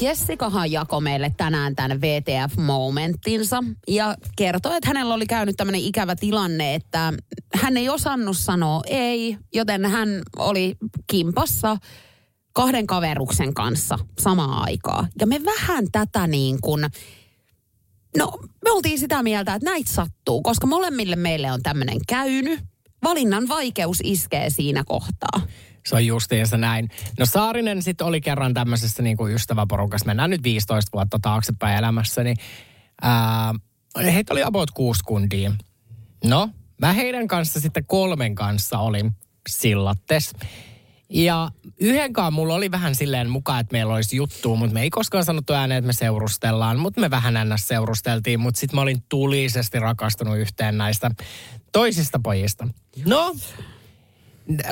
Jessikahan jako meille tänään tämän VTF-momenttinsa ja kertoi, että hänellä oli käynyt tämmöinen ikävä tilanne, että hän ei osannut sanoa ei, joten hän oli kimpassa kahden kaveruksen kanssa samaan aikaa. Ja me vähän tätä niin kuin, no me oltiin sitä mieltä, että näitä sattuu, koska molemmille meille on tämmöinen käynyt. Valinnan vaikeus iskee siinä kohtaa. Se on justiinsa näin. No Saarinen sitten oli kerran tämmöisessä niin kuin ystäväporukassa, mennään nyt 15 vuotta taaksepäin elämässä, niin ää, heitä oli about kuusi kundia. No, mä heidän kanssa sitten kolmen kanssa olin sillattes. Ja yhdenkaan mulla oli vähän silleen mukaan, että meillä olisi juttu, mutta me ei koskaan sanottu ääneen, että me seurustellaan, mutta me vähän ennäs seurusteltiin, mutta sitten mä olin tulisesti rakastunut yhteen näistä toisista pojista. No,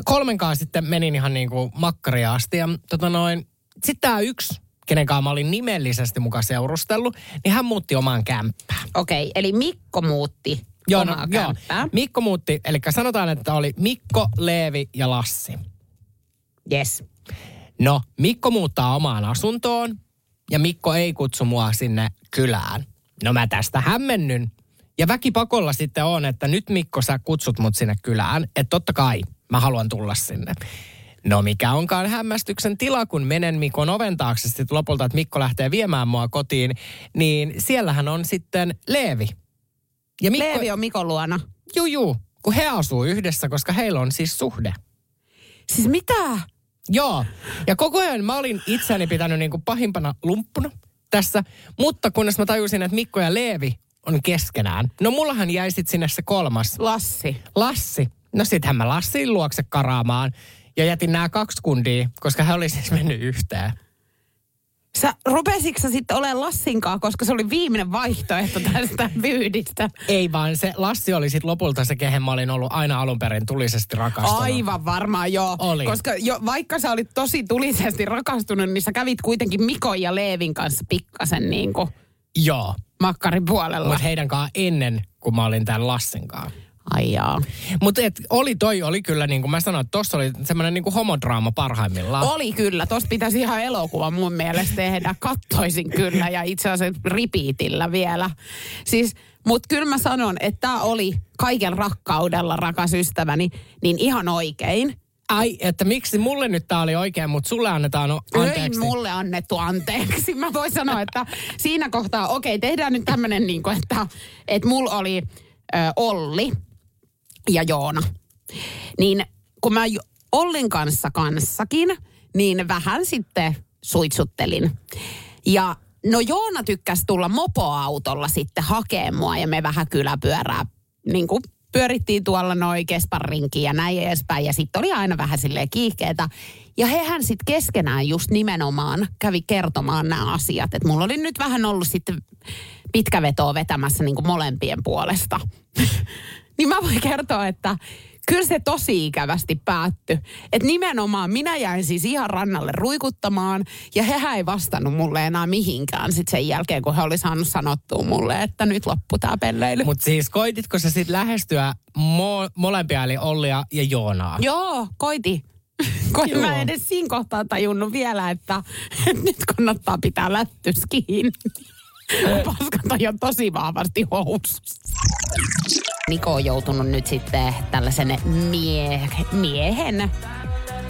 kolmenkaan sitten menin ihan niin kuin makkaria asti. Ja tota noin, sitten tämä yksi, kenen kanssa mä olin nimellisesti mukaan seurustellut, niin hän muutti omaan kämppään. Okei, okay, eli Mikko muutti Joo, no, joo. Mikko muutti, eli sanotaan, että oli Mikko, Leevi ja Lassi. Yes. No, Mikko muuttaa omaan asuntoon ja Mikko ei kutsu mua sinne kylään. No mä tästä hämmennyn. Ja väkipakolla sitten on, että nyt Mikko sä kutsut mut sinne kylään. Että totta kai mä haluan tulla sinne. No mikä onkaan hämmästyksen tila, kun menen Mikon oven taakse sitten lopulta, että Mikko lähtee viemään mua kotiin. Niin siellähän on sitten Leevi. Ja Mikko, Leevi on Mikon luona. Juu, juu, kun he asuu yhdessä, koska heillä on siis suhde. Siis mitä? Joo. Ja koko ajan mä olin itseäni pitänyt niin kuin pahimpana lumppuna tässä. Mutta kunnes mä tajusin, että Mikko ja Leevi on keskenään. No mullahan jäi sitten sinne se kolmas. Lassi. Lassi. No sittenhän mä Lassin luokse karaamaan. Ja jätin nämä kaksi kundia, koska hän oli siis mennyt yhteen. Sä rupesitko sitten olemaan Lassinkaan, koska se oli viimeinen vaihtoehto tästä vyydistä? Ei vaan se Lassi oli sitten lopulta se, kehen mä olin ollut aina alun perin tulisesti rakastunut. Aivan varmaan joo. Oli. Koska jo, vaikka sä olit tosi tulisesti rakastunut, niin sä kävit kuitenkin Mikon ja Leevin kanssa pikkasen niin kuin Joo. makkarin puolella. Mutta heidän kanssa ennen, kun mä olin tämän Lassin kanssa. Ai jaa. Mutta oli toi, oli kyllä niin kuin mä sanoin, että tossa oli semmoinen niin kuin homodraama parhaimmillaan. Oli kyllä. Tosta pitäisi ihan elokuva mun mielestä tehdä. Kattoisin kyllä ja itse asiassa ripiitillä vielä. Siis, mutta kyllä mä sanon, että tämä oli kaiken rakkaudella, rakas ystäväni, niin ihan oikein. Ai, että miksi mulle nyt tää oli oikein, mutta sulle annetaan o- Ei anteeksi. mulle annettu anteeksi. Mä voin sanoa, että siinä kohtaa, okei, tehdään nyt tämmönen niin kuin, että, että mulla oli ö, Olli ja Joona. Niin kun mä Ollin kanssa kanssakin, niin vähän sitten suitsuttelin. Ja no Joona tykkäsi tulla mopoautolla sitten hakee mua ja me vähän kyläpyörää niin kuin pyörittiin tuolla noin kesparinkin ja näin edespäin. Ja sitten oli aina vähän silleen kiihkeetä. Ja hehän sitten keskenään just nimenomaan kävi kertomaan nämä asiat. Että mulla oli nyt vähän ollut sitten pitkä vetoa vetämässä niin kuin molempien puolesta. niin mä voin kertoa, että kyllä se tosi ikävästi päättyi. Että nimenomaan minä jäin siis ihan rannalle ruikuttamaan ja hehän ei vastannut mulle enää mihinkään sit sen jälkeen, kun he oli saanut sanottua mulle, että nyt loppu tää pelleily. Mutta siis koititko sä sitten lähestyä mo- molempia, eli Ollia ja Joonaa? Joo, koiti. Kun Joo. mä edes siinä kohtaa tajunnut vielä, että, että nyt kannattaa pitää lättys kiinni. Paskat on jo tosi vahvasti housussa. Niko on joutunut nyt sitten tällaisen mie- miehen,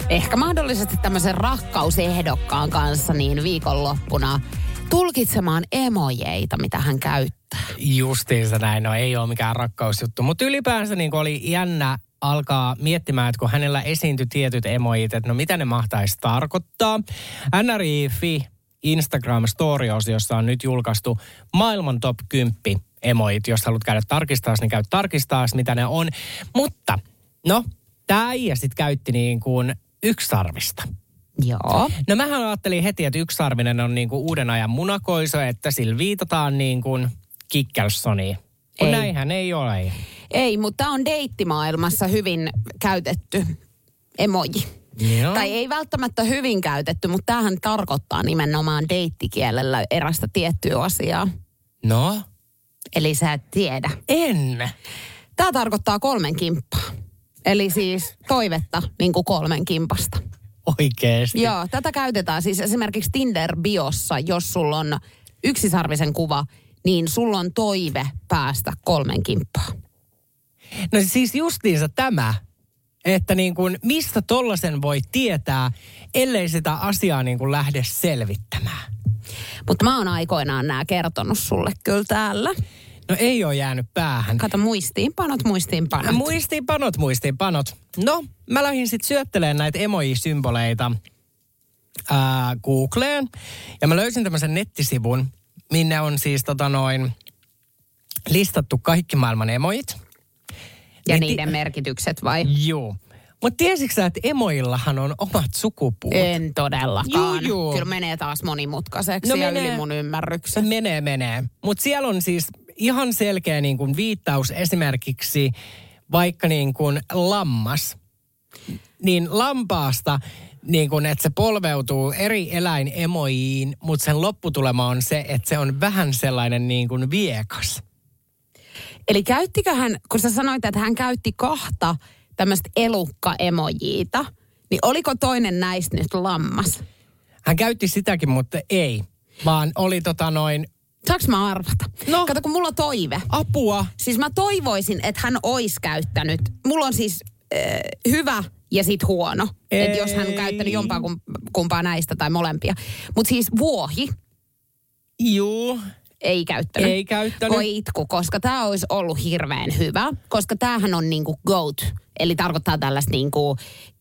ehkä mahdollisesti tämmöisen rakkausehdokkaan kanssa niin viikonloppuna tulkitsemaan emojeita, mitä hän käyttää. Justiinsa näin, no ei ole mikään rakkausjuttu. Mutta ylipäänsä niin oli jännä alkaa miettimään, että kun hänellä esiintyi tietyt emojit, että no mitä ne mahtaisi tarkoittaa. NRI.fi Instagram Story-osiossa on nyt julkaistu maailman top 10 emojit. Jos haluat käydä tarkistaa, niin käy tarkistaa, mitä ne on. Mutta, no, tämä äijä sitten käytti niin kuin yksarvista. Joo. No mähän ajattelin heti, että yksarvinen on niinku uuden ajan munakoiso, että sillä viitataan niin kuin Kikkelsoniin. Kun Ei. näinhän ei ole. Ei, mutta on deittimaailmassa hyvin käytetty emoji. Joo. Tai ei välttämättä hyvin käytetty, mutta tämähän tarkoittaa nimenomaan deittikielellä erästä tiettyä asiaa. No, Eli sä et tiedä. en. Tämä tarkoittaa kolmen kimppaa. Eli siis toivetta niin kuin kolmen kimpasta. Oikeesti. Joo, tätä käytetään siis esimerkiksi Tinder-biossa, jos sulla on yksisarvisen kuva, niin sulla on toive päästä kolmen kimppaan. No siis justiinsa tämä, että niin kuin, mistä tollasen voi tietää, ellei sitä asiaa niin kuin lähde selvittämään. Mutta mä oon aikoinaan nämä kertonut sulle kyllä täällä. No ei ole jäänyt päähän. Kato muistiinpanot, muistiinpanot. Muistiinpanot, muistiinpanot. No, mä lähdin sitten syöttelemään näitä emoji-symboleita ää, Googleen. Ja mä löysin tämmöisen nettisivun, minne on siis tota noin listattu kaikki maailman emojit. ja Niin ti- niiden merkitykset vai? Joo. Mutta tiesitkö sä, että emoillahan on omat sukupuut? En todellakaan. Juu, juu. Kyllä menee taas monimutkaiseksi No ja menee. yli mun ymmärryksen. Menee, menee. Mutta siellä on siis ihan selkeä niin kuin viittaus esimerkiksi vaikka niin kuin lammas. Niin lampaasta, niin kuin, että se polveutuu eri eläinemojiin, mutta sen lopputulema on se, että se on vähän sellainen niin kuin viekas. Eli käyttikö hän, kun sä sanoit, että hän käytti kahta tämmöistä elukka-emojiita, niin oliko toinen näistä nyt lammas? Hän käytti sitäkin, mutta ei. Vaan oli tota noin, Saanko mä arvata? No. Kato, kun mulla on toive. apua. Siis mä toivoisin, että hän olisi käyttänyt. Mulla on siis äh, hyvä ja sit huono. Että jos hän on käyttänyt jompaa kum- kumpaa näistä tai molempia. Mutta siis vuohi Juu, ei käyttänyt. ei käyttänyt. Voi itku, koska tämä olisi ollut hirveän hyvä, koska tämähän on niinku GOAT, eli tarkoittaa tällaista niinku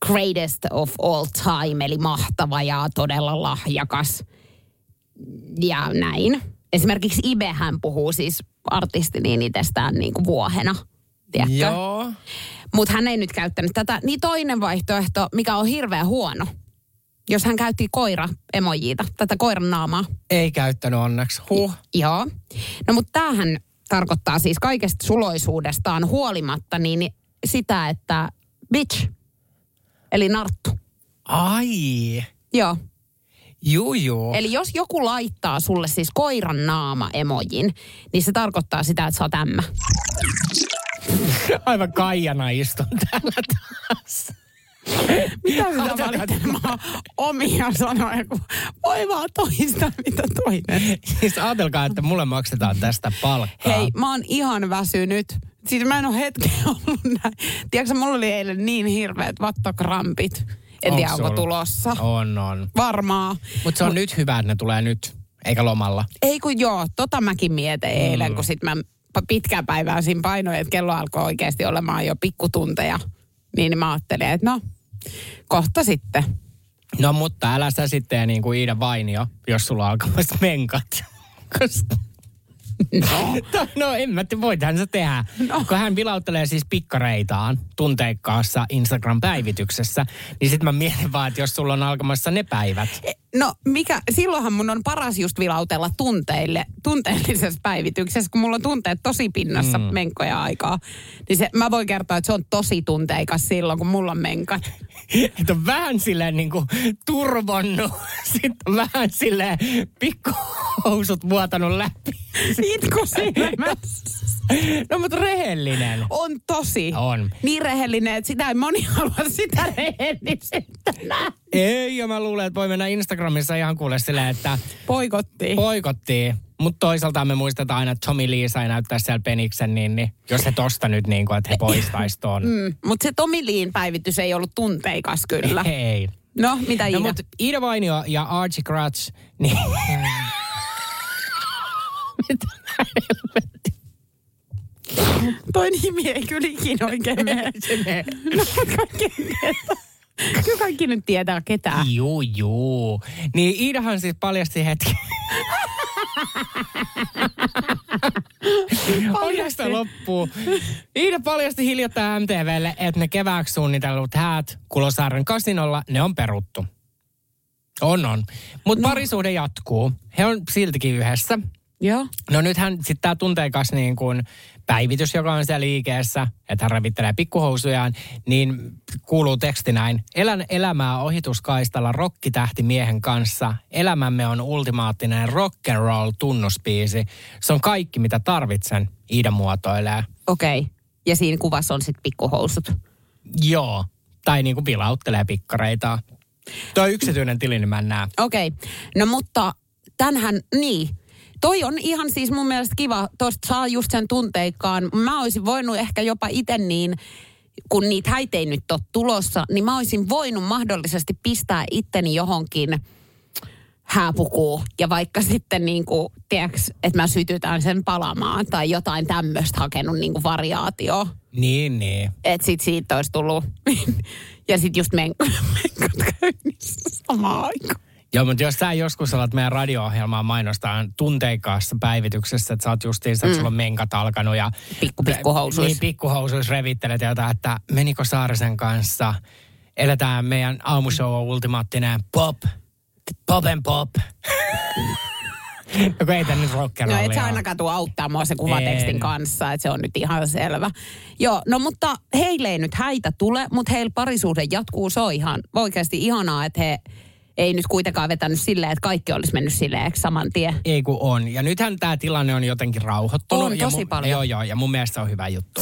greatest of all time, eli mahtava ja todella lahjakas ja näin. Esimerkiksi Ibehän puhuu siis artisti niin itsestään niinku vuohena, tiedätkö? Joo. Mutta hän ei nyt käyttänyt tätä. Niin toinen vaihtoehto, mikä on hirveän huono, jos hän käytti koira emojiita, tätä koiran naamaa. Ei käyttänyt onneksi. Huh. Joo. No mutta tämähän tarkoittaa siis kaikesta suloisuudestaan huolimatta niin sitä, että bitch, eli narttu. Ai. Joo. Juu, juu. Eli jos joku laittaa sulle siis koiran naama emojin, niin se tarkoittaa sitä, että sä oot ämmä. Aivan kaijana istun täällä taas. Mitä sitä valittelemaan omia sanoja, kun voi vaan toistaa, mitä toinen. Siis ajatelkaa, että mulle maksetaan tästä palkkaa. Hei, mä oon ihan väsynyt. Siis mä en ole hetken ollut näin. Tiedätkö, mulla oli eilen niin hirveät vattokrampit. En tiedä, onko tulossa. On, on. Varmaa. Mutta se on nyt hyvä, että ne tulee nyt, eikä lomalla. Ei kun joo, tota mäkin mietin eilen, kun sit mä pitkään päivää siinä painoin, että kello alkoi oikeasti olemaan jo pikkutunteja. Niin mä ajattelin, että no, kohta sitten. No mutta älä sä sitten niin kuin Iida Vainio, jos sulla on alkamassa menkat. Koska... No. no en mä tiedä, voithan se tehdä. No. Kun hän vilauttelee siis pikkareitaan tunteikkaassa Instagram-päivityksessä, niin sit mä mietin vaan, että jos sulla on alkamassa ne päivät. No mikä, silloinhan mun on paras just vilautella tunteille, tunteellisessa päivityksessä, kun mulla on tunteet tosi pinnassa mm. menkoja aikaa. Niin se, mä voin kertoa, että se on tosi tunteikas silloin, kun mulla on menkat. Että on vähän silleen niin kuin turvonnut, sitten vähän silleen pikkuhousut vuotanut läpi. Itku. No mutta rehellinen. On tosi. On. Niin rehellinen, että sitä ei moni halua sitä rehellisyyttä. Ei, ja mä luulen, että voi mennä Instagramissa ihan kuule silleen, että Poikottiin. poikottiin. Mutta toisaalta me muistetaan aina, että Tommy Lee sai näyttää siellä peniksen, niin, niin jos se tosta nyt niin kuin, että he poistais ton. Mm, mutta se Tomi Liin päivitys ei ollut tunteikas kyllä. Ei. No, mitä Iida? No mutta Ida Vainio ja Archie Crutch, niin... Mitä helvetti? Toi nimi ei kyllä ikinä oikein mene. No, kaikki. Kyllä kaikki nyt tietää ketään. Juu, juu. Niin Iidahan siis paljasti hetki. Onnesta loppuu. Iida paljasti hiljattain MTVlle, että ne kevääksi suunnitellut häät Kulosaaren kasinolla, ne on peruttu. On, on. Mutta no. parisuhde jatkuu. He on siltikin yhdessä. Joo. No nythän sitten tämä tunteikas niin kuin päivitys, joka on siellä liikeessä, että hän ravittelee pikkuhousujaan, niin kuuluu teksti näin. Elän elämää ohituskaistalla rokkitähti miehen kanssa. Elämämme on ultimaattinen rock and roll tunnuspiisi. Se on kaikki, mitä tarvitsen, Iida muotoilee. Okei. Okay. Ja siinä kuvassa on sitten pikkuhousut. Joo. Tai niin kuin vilauttelee pikkareita. Tuo yksityinen tili, niin mä en näe. Okei. Okay. No mutta tänhän, niin, Toi on ihan siis mun mielestä kiva, tuosta saa just sen tunteikkaan. Mä olisin voinut ehkä jopa itse niin, kun niitä häitä ei nyt ole tulossa, niin mä olisin voinut mahdollisesti pistää itteni johonkin hääpukuun ja vaikka sitten niin kuin, tiedätkö, että mä sytytän sen palamaan tai jotain tämmöistä hakenut niin kuin variaatio. Niin, niin. Että sit siitä olisi tullut. ja sitten just menkot käynnissä samaan aikaan. Joo, mutta jos sä joskus alat meidän radio-ohjelmaa mainostaa tunteikkaassa päivityksessä, että sä oot justiinsa, että mm. sulla on menkat alkanut ja... Pikku pikkuhousuis. Niin, pikkuhousuis revittelet jotain, että Meniko Saarisen kanssa eletään meidän aamushow on ultimaattinen pop, pop and pop. No ei nyt No et sä ainakaan tuo auttaa mua se kuvatekstin en. kanssa, että se on nyt ihan selvä. Joo, no mutta heille ei nyt häitä tule, mutta heillä parisuhde jatkuu, se on ihan oikeasti ihanaa, että he ei nyt kuitenkaan vetänyt silleen, että kaikki olisi mennyt silleen saman tien. Ei kun on. Ja nythän tämä tilanne on jotenkin rauhoittunut. On, tosi ja paljon. Joo, joo. Ja mun mielestä on hyvä juttu.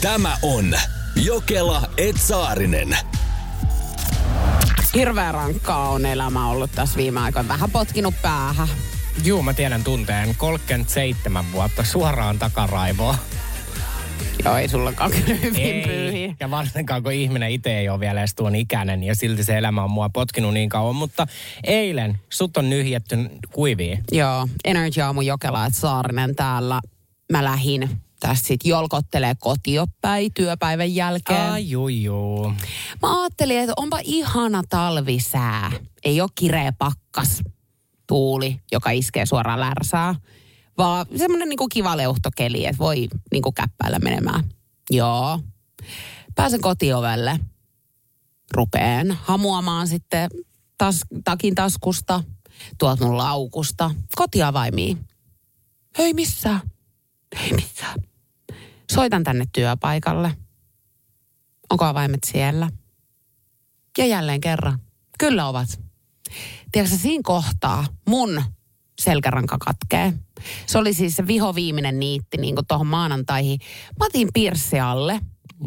Tämä on Jokela Etsaarinen. Hirveän rankkaa on elämä ollut tässä viime aikoina. Vähän potkinut päähän. Juu, mä tiedän tunteen. 37 vuotta suoraan takaraivoa. Joo, ei sullakaan kyllä hyvin ei. pyyhi. Ja varsinkaan kun ihminen itse ei ole vielä edes tuon ikäinen ja silti se elämä on mua potkinut niin kauan. Mutta eilen sut on nyhjetty kuiviin. Joo, Energy Aamu Jokela, että Saarinen täällä. Mä lähin tässä sit jolkottelee kotiopäin työpäivän jälkeen. Ai juu, juu. Mä ajattelin, että onpa ihana talvisää. Ei ole kireä pakkas tuuli, joka iskee suoraan lärsää vaan semmoinen niin kiva leuhtokeli, että voi niin kuin käppäillä menemään. Joo. Pääsen kotiovelle. Rupeen hamuamaan sitten tas, takin taskusta, tuot mun laukusta, kotiavaimiin. Hei missä? Hei missä? Soitan tänne työpaikalle. Onko avaimet siellä? Ja jälleen kerran. Kyllä ovat. Tiedätkö, siinä kohtaa mun selkäranka katkee. Se oli siis se viho viimeinen niitti niin tuohon maanantaihin. Mä otin pirssi alle.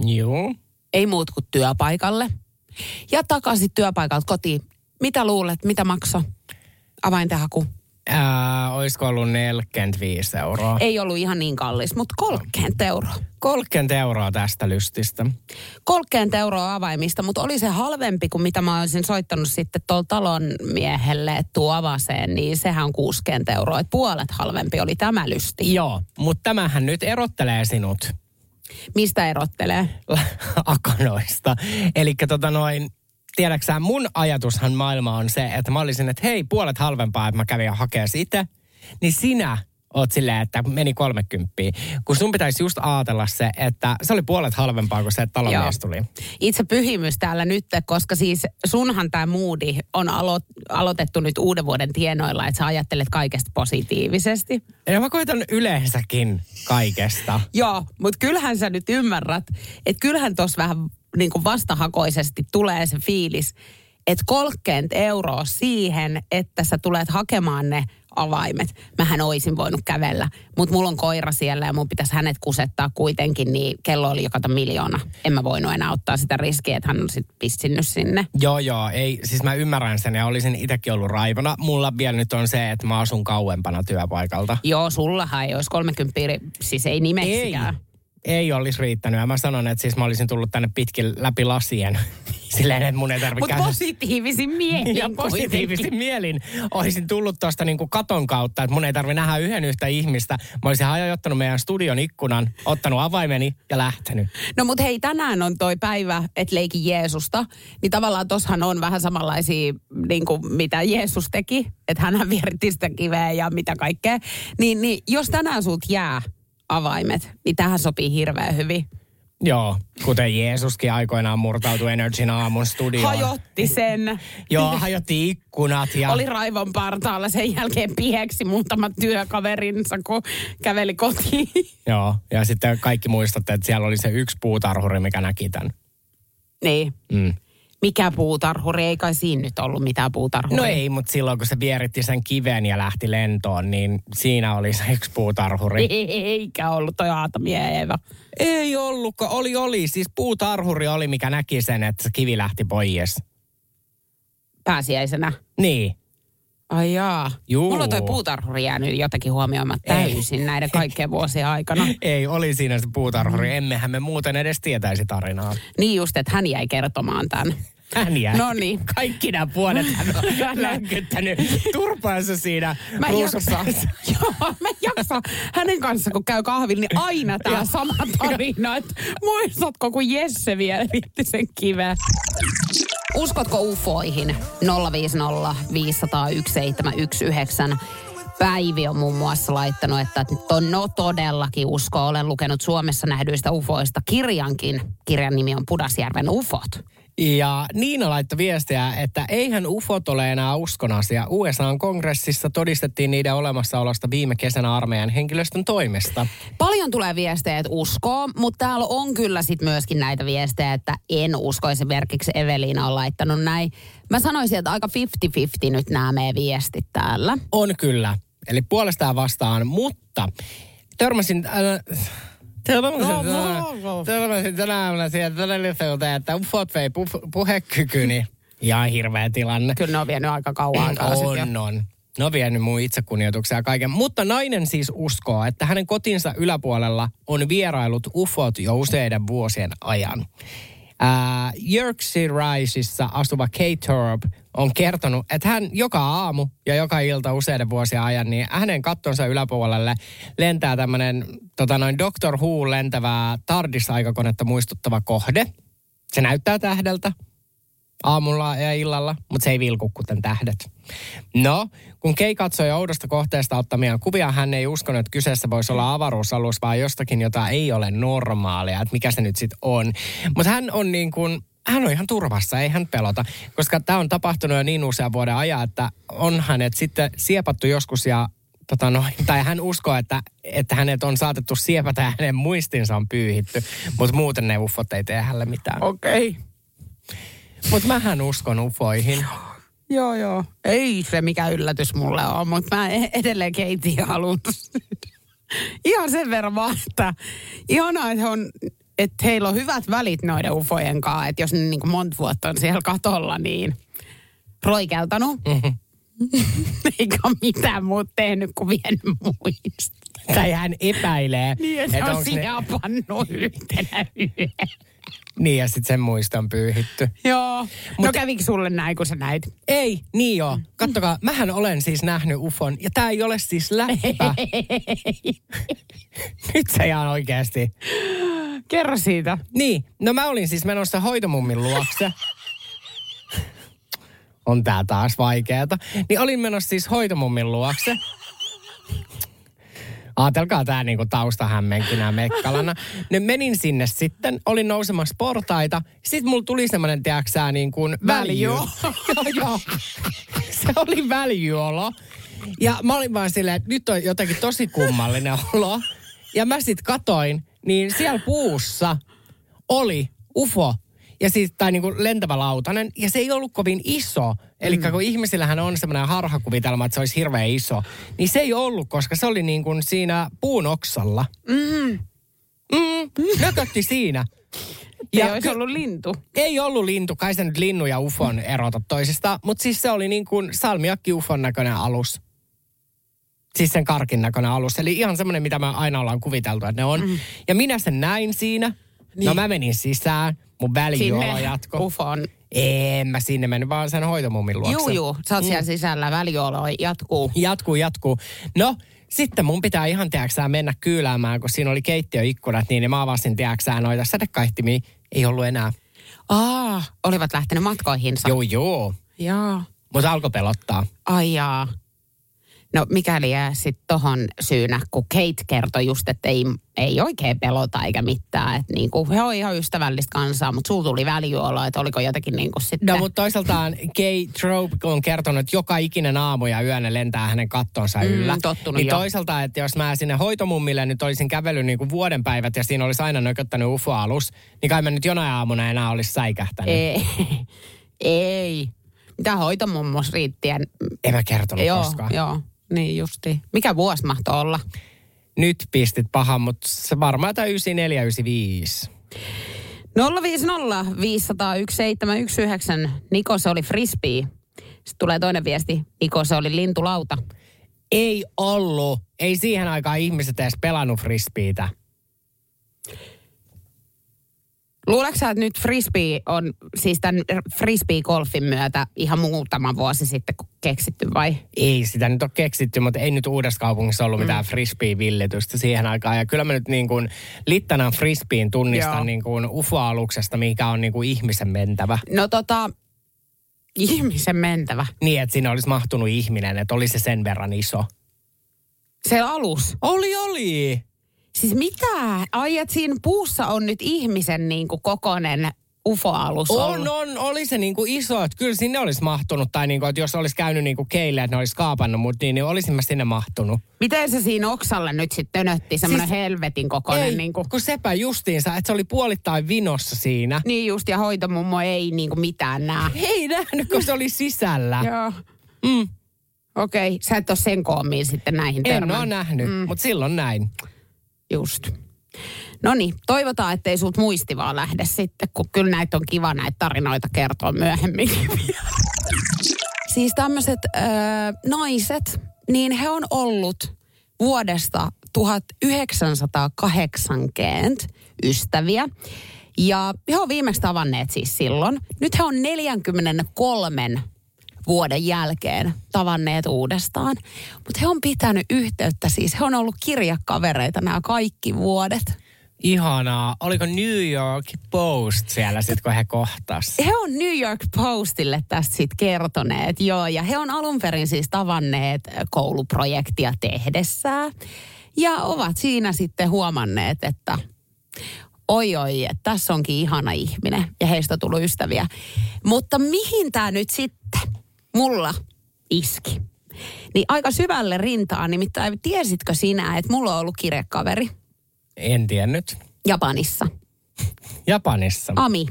Joo. Ei muut kuin työpaikalle. Ja takaisin työpaikalta kotiin. Mitä luulet, mitä makso? Avaintehaku. Ää, olisiko ollut 45 euroa? Ei ollut ihan niin kallis, mutta 30 euroa. 30 euroa tästä lystistä. 30 euroa avaimista, mutta oli se halvempi kuin mitä mä olisin soittanut sitten tuolla talon miehelle, että avaseen, niin sehän on 60 euroa. Että puolet halvempi oli tämä lysti. Joo, mutta tämähän nyt erottelee sinut. Mistä erottelee? Akanoista. Eli tota noin, tiedäksä, mun ajatushan maailma on se, että mä olisin, että hei, puolet halvempaa, että mä kävin hakea sitä. Niin sinä oot silleen, että meni 30. Kun sun pitäisi just ajatella se, että se oli puolet halvempaa kuin se, että talonmies tuli. Itse pyhimys täällä nyt, koska siis sunhan tämä moodi on alo- aloitettu nyt uuden vuoden tienoilla, että sä ajattelet kaikesta positiivisesti. Ja mä koitan yleensäkin kaikesta. Joo, mutta kyllähän sä nyt ymmärrät, että kyllähän tuossa vähän niin kuin vastahakoisesti tulee se fiilis, että 30 euroa siihen, että sä tulet hakemaan ne avaimet. Mähän oisin voinut kävellä, mutta mulla on koira siellä ja mun pitäisi hänet kusettaa kuitenkin, niin kello oli joka miljoona. En mä voinut enää ottaa sitä riskiä, että hän on sitten pissinnyt sinne. Joo, joo. Ei, siis mä ymmärrän sen ja olisin itsekin ollut raivona. Mulla vielä nyt on se, että mä asun kauempana työpaikalta. Joo, sullahan ei olisi 30, siis ei nimeksikään. Ei ei olisi riittänyt. Ja mä sanon, että siis mä olisin tullut tänne pitkin läpi lasien. Silleen, että mun ei tarvitse Mutta positiivisin mielin. Ja positiivisin mielin olisin tullut tuosta niinku katon kautta, että mun ei tarvitse nähdä yhden yhtä ihmistä. Mä olisin hajottanut meidän studion ikkunan, ottanut avaimeni ja lähtenyt. No mutta hei, tänään on toi päivä, että leiki Jeesusta. Niin tavallaan tossahan on vähän samanlaisia, niin kuin mitä Jeesus teki. Että hän vieritti sitä kiveä ja mitä kaikkea. Niin, niin jos tänään sut jää avaimet, niin tähän sopii hirveän hyvin. Joo, kuten Jeesuskin aikoinaan murtautui Energyn aamun studioon. Hajotti sen. Joo, hajotti ikkunat ja... Oli raivon partaalla, sen jälkeen pieksi muutamat työkaverinsa, kun käveli kotiin. Joo, ja sitten kaikki muistatte, että siellä oli se yksi puutarhuri, mikä näki tämän. niin. Mm. Mikä puutarhuri? Ei kai siinä nyt ollut mitään puutarhuria. No ei, mutta silloin kun se vieritti sen kiven ja lähti lentoon, niin siinä oli se yksi puutarhuri. Eikä ollut toi Aatami Eeva. Ei ollutkaan, oli oli. Siis puutarhuri oli, mikä näki sen, että se kivi lähti pois. Pääsiäisenä. Niin. Ai jaa. Juu. Mulla on toi puutarhuri jäänyt jotenkin huomioimatta Ei. täysin näiden kaikkien vuosien aikana. Ei, oli siinä se puutarhuri. Emmehän me muuten edes tietäisi tarinaa. Niin just, että hän jäi kertomaan tämän. Hän jäi. Noniin. Kaikki nämä vuodet hän on länkyttänyt turpaansa siinä Mä en jaksa. Joo, mä en jaksa. Hänen kanssa, kun käy kahvilla, niin aina tämä sama tarina. Että muistatko, kun Jesse vielä viitti sen kiveä? Uskotko ufoihin? 050 501 719. Päivi on muun muassa laittanut, että to, no todellakin usko. Olen lukenut Suomessa nähdyistä ufoista kirjankin. Kirjan nimi on Pudasjärven ufot. Ja Niina laittoi viestiä, että eihän ufot ole enää uskon asia. USA-kongressissa todistettiin niiden olemassaolosta viime kesänä armeijan henkilöstön toimesta. Paljon tulee viestejä, että uskoo, mutta täällä on kyllä sit myöskin näitä viestejä, että en usko. Esimerkiksi Eveliina on laittanut näin. Mä sanoisin, että aika 50-50 nyt nämä meidän viestit täällä. On kyllä. Eli puolesta ja vastaan, mutta törmäsin... Äh, Törmäsin, No, törmäsin tänä aamuna siihen todellisuuteen, että ufot vei pu- puhekykyni. Ihan hirveä tilanne. Kyllä ne on vienyt aika kauan aikaa. On, on. No on vienyt mun itsekunnioituksia ja kaiken. Mutta nainen siis uskoo, että hänen kotinsa yläpuolella on vierailut ufot jo useiden vuosien ajan. Ää, Yorkshireissa asuva Kate Torp on kertonut, että hän joka aamu ja joka ilta useiden vuosien ajan, niin hänen kattonsa yläpuolelle lentää tämmöinen tota noin Doctor Who lentävää TARDIS-aikakonetta muistuttava kohde. Se näyttää tähdeltä aamulla ja illalla, mutta se ei vilku kuten tähdet. No, kun Kei katsoi oudosta kohteesta ottamiaan kuvia, hän ei uskonut, että kyseessä voisi olla avaruusalus, vaan jostakin, jota ei ole normaalia, että mikä se nyt sitten on. Mutta hän on niin kuin, hän on ihan turvassa, ei hän pelota, koska tämä on tapahtunut jo niin usean vuoden ajan, että on hänet sitten siepattu joskus ja Tota no, tai hän uskoo, että, että hänet on saatettu siepata ja hänen muistinsa on pyyhitty, mutta muuten ne uffot ei tee hänelle mitään. Okei. Okay. Mutta mähän uskon ufoihin. Joo, joo. Ei se mikä yllätys mulle on, mutta mä e- edelleen keitin halunnut. Ihan sen verran vaan, että ihanaa, että, on, että heillä on hyvät välit noiden ufojen kanssa. Että jos ne niin kuin monta vuotta on siellä katolla, niin roikeltanut. Mhm. Eikä mitään muuta tehnyt kuin vienyt muista. Tai hän epäilee, Niin, että on onko ne, pannut yhtenä yönä. niin ja sitten sen muista on pyyhitty. Joo. Mut, no Mut- kävikö sulle näin, kun sä näit? Ei, niin joo. Kattokaa, mähän olen siis nähnyt ufon ja tämä ei ole siis läppä. Nyt se ihan oikeasti. Kerro siitä. Niin, no mä olin siis menossa hoitomummin luokse. On tää taas vaikeeta. Niin olin menossa siis hoitomummin luokse. Aatelkaa tää niinku taustahämmenkinä mekkalana. Ne menin sinne sitten, olin nousemassa portaita. Sitten mulla tuli semmonen, tiedäksää, niin kuin väljy. Joo. Se oli väljyolo. Ja mä olin vaan silleen, että nyt on jotenkin tosi kummallinen olo. Ja mä sit katoin, niin siellä puussa oli UFO. Ja siis, tai niin kuin lentävä lautanen. Ja se ei ollut kovin iso. Eli mm. kun ihmisillähän on semmoinen harhakuvitelma, että se olisi hirveän iso. Niin se ei ollut, koska se oli niin kuin siinä puun oksalla. Mm. Mm. Nökötti siinä. Ja Ja olisi ky- ollut lintu. ei ollut lintu, kai se nyt linnu ja ufon erota toisistaan, mutta siis se oli niin kuin salmiakki ufon näköinen alus. Siis sen karkin näköinen alus. Eli ihan semmoinen, mitä me aina ollaan kuviteltu, että ne on. Mm. Ja minä sen näin siinä. Niin. No mä menin sisään, mun välijuolo jatko. ufon. En mä sinne mennyt, vaan sen hoitomummin luokse. Juu, juu. Sä oot siellä sisällä, välijuolo jatkuu. Jatkuu, jatkuu. No, sitten mun pitää ihan, tiedäksää, mennä kyyläämään, kun siinä oli keittiöikkunat, niin mä avasin, tiedäksää, noita sädekaihtimia. Ei ollut enää. Aa, olivat lähtenyt matkoihinsa. Joo, joo. Joo. Mutta alkoi pelottaa. Ai jaa. No mikäli jää sitten tohon syynä, kun Kate kertoi just, että ei, ei oikein pelota eikä mitään. Että niinku, he on ihan ystävällistä kansaa, mutta sulla tuli välijuolo, että oliko jotenkin niinku sitten... No mutta toisaaltaan Kay Trope on kertonut, että joka ikinen aamu ja yönä lentää hänen kattonsa Mm, yllä. tottunut niin jo. toisaalta, että jos mä sinne hoitomummille nyt olisin kävellyt niin kuin vuoden päivät ja siinä olisi aina nököttänyt UFO-alus, niin kai mä nyt jonain aamuna enää olisi säikähtänyt. Ei, ei. Mitä hoitomummos riittien? En mä kertonut Joo, koskaan. joo. Niin justi. Mikä vuosi mahtoi olla? Nyt pistit pahan, mutta se varmaan tämä 94, 95. 050 501 719. Niko, se oli frisbee. Sitten tulee toinen viesti. Niko, se oli lintulauta. Ei ollut. Ei siihen aikaan ihmiset edes pelannut frisbeitä. Luuletko sä, että nyt frisbee on siis tämän frisbee-golfin myötä ihan muutama vuosi sitten keksitty vai? Ei sitä nyt ole keksitty, mutta ei nyt uudessa kaupungissa ollut mitään mm. frisbee-villitystä siihen aikaan. Ja kyllä mä nyt niin kuin Littanan frisbeen tunnistan Joo. niin kuin UFO-aluksesta, mikä on niin kuin ihmisen mentävä. No tota, ihmisen mentävä. Niin, että siinä olisi mahtunut ihminen, että oli se sen verran iso. Se alus. Oli, oli. Siis mitä? Ai, että siinä puussa on nyt ihmisen niin kuin kokoinen UFO-alus On, ollut. on, oli se niin kuin iso, että kyllä sinne olisi mahtunut. Tai niin kuin, että jos olisi käynyt niin kuin keille, että ne olisi kaapannut mut, niin, niin olisin mä sinne mahtunut. Miten se siinä oksalle nyt sitten tönötti? Semmoinen Siis- helvetin kokoinen. Ei, Niin, kuin, kun sepä justiinsa, että se oli puolittain vinossa siinä. niin just, ja hoitomummo ei niin kuin mitään näe. Ei nähnyt, kun se oli sisällä. Joo. Mm. Okei, sä et ole sen koommin sitten näihin En ole nähnyt, mm. mutta silloin näin. Just. No niin, toivotaan, ettei sulta muisti vaan lähde sitten, kun kyllä näitä on kiva näitä tarinoita kertoa myöhemmin. siis tämmöiset naiset, niin he on ollut vuodesta 1980 ystäviä. Ja he on viimeksi tavanneet siis silloin. Nyt he on 43 vuoden jälkeen tavanneet uudestaan. Mutta he on pitänyt yhteyttä siis. He on ollut kirjakavereita nämä kaikki vuodet. Ihanaa. Oliko New York Post siellä sitten, kun he kohtas? He on New York Postille tästä sitten kertoneet, joo. Ja he on alun perin siis tavanneet kouluprojektia tehdessään. Ja ovat siinä sitten huomanneet, että oi oi, että tässä onkin ihana ihminen. Ja heistä on tullut ystäviä. Mutta mihin tämä nyt sitten mulla iski? Niin aika syvälle rintaan, nimittäin tiesitkö sinä, että mulla on ollut kirjekaveri En tiennyt. Japanissa. Japanissa. Ami.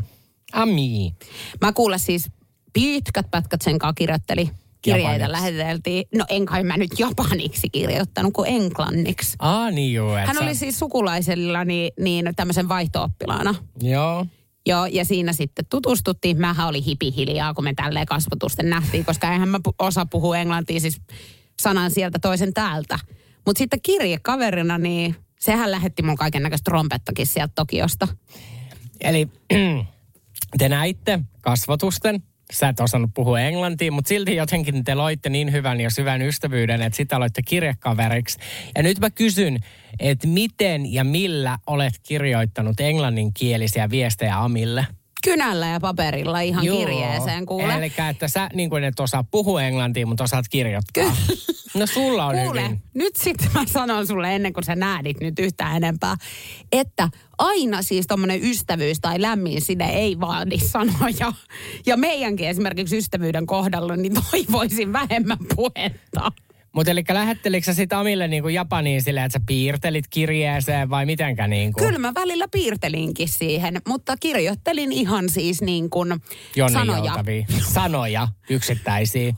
Ami. Mä kuulen siis pitkät pätkät sen kanssa kirjoitteli. Kirjeitä Japaniksi. läheteltiin. No en kai mä nyt japaniksi kirjoittanut kuin englanniksi. Ah, niin joo. Hän sä- oli siis sukulaisella niin, niin tämmöisen vaihto-oppilaana. Joo. Joo, ja siinä sitten tutustuttiin. Mähän oli hipihiljaa, kun me tälleen kasvatusten nähtiin, koska eihän mä osaa puhua englantia siis sanan sieltä toisen täältä. Mutta sitten kirjekaverina, niin sehän lähetti mun kaiken näköistä trompettakin sieltä Tokiosta. Eli te näitte kasvatusten. Sä et osannut puhua englantia, mutta silti jotenkin te loitte niin hyvän ja syvän ystävyyden, että sitä aloitte kirjekaveriksi. Ja nyt mä kysyn, että miten ja millä olet kirjoittanut englanninkielisiä viestejä Amille? Kynällä ja paperilla ihan Joo. kirjeeseen kuule. Eli että sä niin kuin et osaa puhua englantia, mutta osaat kirjoittaa. No sulla on Kuule, hyvin. nyt sitten mä sanon sulle ennen kuin sä nähdit nyt yhtään enempää, että aina siis tommonen ystävyys tai lämmin side ei vaadi sanoja. Ja meidänkin esimerkiksi ystävyyden kohdalla, niin toivoisin vähemmän puhetta. Mutta eli lähettelikö sä sit Amille niin kuin Japaniin silleen, että sä piirtelit kirjeeseen vai mitenkä niin kuin? Kyllä mä välillä piirtelinkin siihen, mutta kirjoittelin ihan siis niin kuin sanoja. joutavia. Sanoja, yksittäisiä.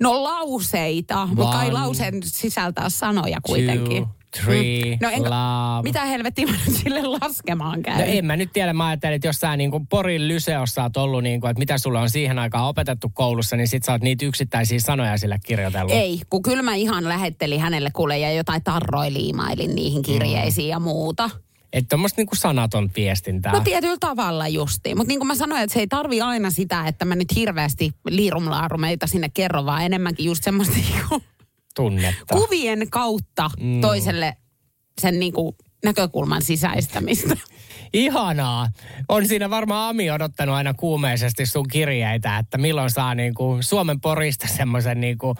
No lauseita, mutta kai lauseen sisältää sanoja kuitenkin. Two, three, No enkä- love. Mitä helvettiä mä nyt sille laskemaan käyn? No en mä nyt tiedä, mä ajattelin, että jos sä niin kuin Porin lyseossa oot ollut, niin kuin, että mitä sulle on siihen aikaan opetettu koulussa, niin sit sä oot niitä yksittäisiä sanoja sille kirjoitellut. Ei, kun kyllä mä ihan lähettelin hänelle kuule ja jotain tarroi liimailin niihin kirjeisiin ja muuta. Että tommoista niin kuin sanaton viestintää. No tietyllä tavalla justiin. Mutta niin kuin mä sanoin, että se ei tarvi aina sitä, että mä nyt hirveästi liirumlaarumeita sinne kerron, vaan enemmänkin just semmoista niinku tunnetta. kuvien kautta Mm. toiselle sen niinku näkökulman sisäistämistä. Ihanaa. On siinä varmaan Ami odottanut aina kuumeisesti sun kirjeitä, että milloin saa niin kuin Suomen porista semmoisen niin kuin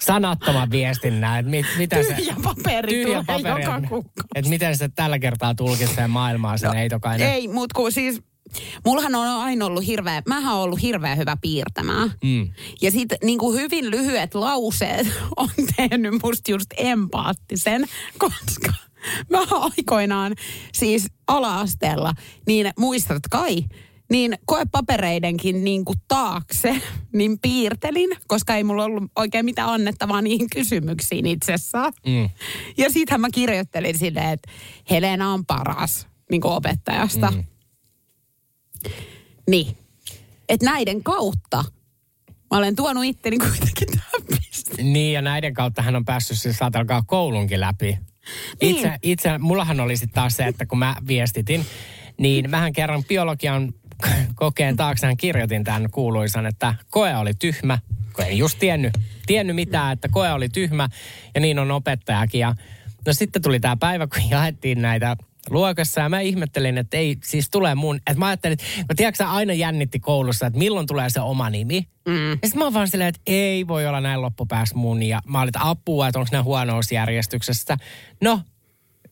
sanattoman viestinnän, että mit, mitä se... Tyhjä paperi Tyhjä paperi, joka että- kuukausi. Että miten se tällä kertaa tulkitsee maailmaa sen no, eitokainen. Ei, mutta kun siis, mullahan on aina ollut hirveä, mähän oon ollut hirveän hyvä piirtämään. Mm. Ja sitten niin kuin hyvin lyhyet lauseet on tehnyt musta just empaattisen, koska mä aikoinaan siis ala-asteella, niin muistat kai, niin koepapereidenkin niin kuin taakse, niin piirtelin, koska ei mulla ollut oikein mitään annettavaa niihin kysymyksiin itsessään. Mm. Ja siitähän mä kirjoittelin silleen, että Helena on paras niin kuin opettajasta. Mm. Niin. Että näiden kautta mä olen tuonut itteni kuitenkin tähän. Niin, ja näiden kautta hän on päässyt siis saatelkaa koulunkin läpi. Itse, Niin. itse, mullahan oli sitten taas se, että kun mä viestitin, niin vähän kerran biologian kokeen taakse kirjoitin tämän kuuluisan, että koe oli tyhmä, kun ei just tiennyt, tiennyt mitään, että koe oli tyhmä ja niin on opettajakin. Ja, no sitten tuli tämä päivä, kun jaettiin näitä luokassa ja mä ihmettelin, että ei siis tulee mun, että mä ajattelin, että tiedätkö aina jännitti koulussa, että milloin tulee se oma nimi. Mm. Ja sitten mä oon vaan silleen, että ei voi olla näin loppupäässä mun ja mä olin, että apua, että onko ne huonousjärjestyksessä. No,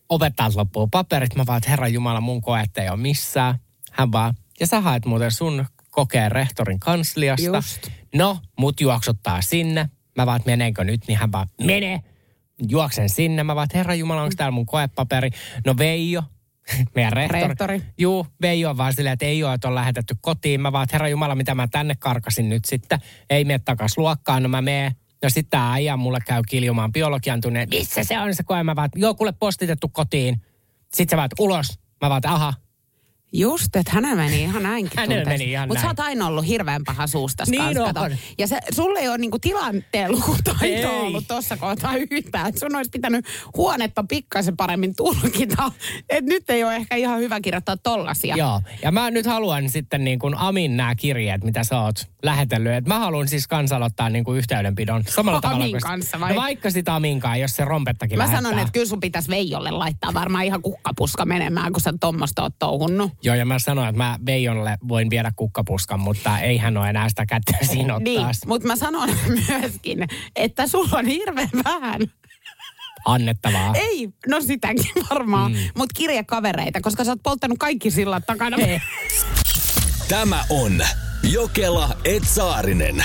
opettajat loppuu paperit. Mä vaan, että herra Jumala, mun koetta ei ole missään. Hän vaan, ja sä haet muuten sun kokeen rehtorin kansliasta. Just. No, mut juoksuttaa sinne. Mä vaan, että meneekö nyt, niin hän vaan, mene. Juoksen sinne. Mä vaan, herra Jumala, onko täällä mun koepaperi? No Veijo, meidän rehtori. Rehtori. Juu, Veijo on vaan silleen, että ei ole, että on lähetetty kotiin. Mä vaan, että herra Jumala, mitä mä tänne karkasin nyt sitten. Ei mene takas luokkaan, no mä menen. No sitten tämä äijä mulle käy kiljumaan biologian tunneen. Missä se on se koe? Mä vaan, joo, kuule postitettu kotiin. Sitten sä vaan, että ulos. Mä vaan, aha. Just, että hänellä meni ihan näinkin Hänellä tunteisiin. meni ihan Mutta sä oot aina ollut hirveän paha suustas Niin kanssa, on. kato. Ja se, sulle ei ole niinku tilanteen lukutaito Ei. ollut tuossa kohtaa yhtään. Et sun olisi pitänyt huonetta pikkasen paremmin tulkita. Et nyt ei ole ehkä ihan hyvä kirjoittaa tollasia. Joo, ja mä nyt haluan sitten niin kuin Amin nämä kirjeet, mitä sä oot lähetellyt. Et mä haluan siis kanssa aloittaa niin kuin yhteydenpidon samalla tavalla. Amin kuin- kanssa vai? No vaikka sitä Amin kanssa, jos se rompettakin Mä lähettää. sanon, että kyllä sun pitäisi Veijolle laittaa varmaan ihan kukkapuska menemään, kun sä tommosta oot touhunnut. Joo, ja mä sanoin, että mä Veijolle voin viedä kukkapuskan, mutta ei hän ole enää sitä kättä siinä ottaa. Niin, mutta mä sanon myöskin, että sulla on hirveän vähän. Annettavaa. Ei, no sitäkin varmaan, mm. mutta kirjekavereita, koska sä oot polttanut kaikki sillat takana. Tämä on Jokela Etsaarinen.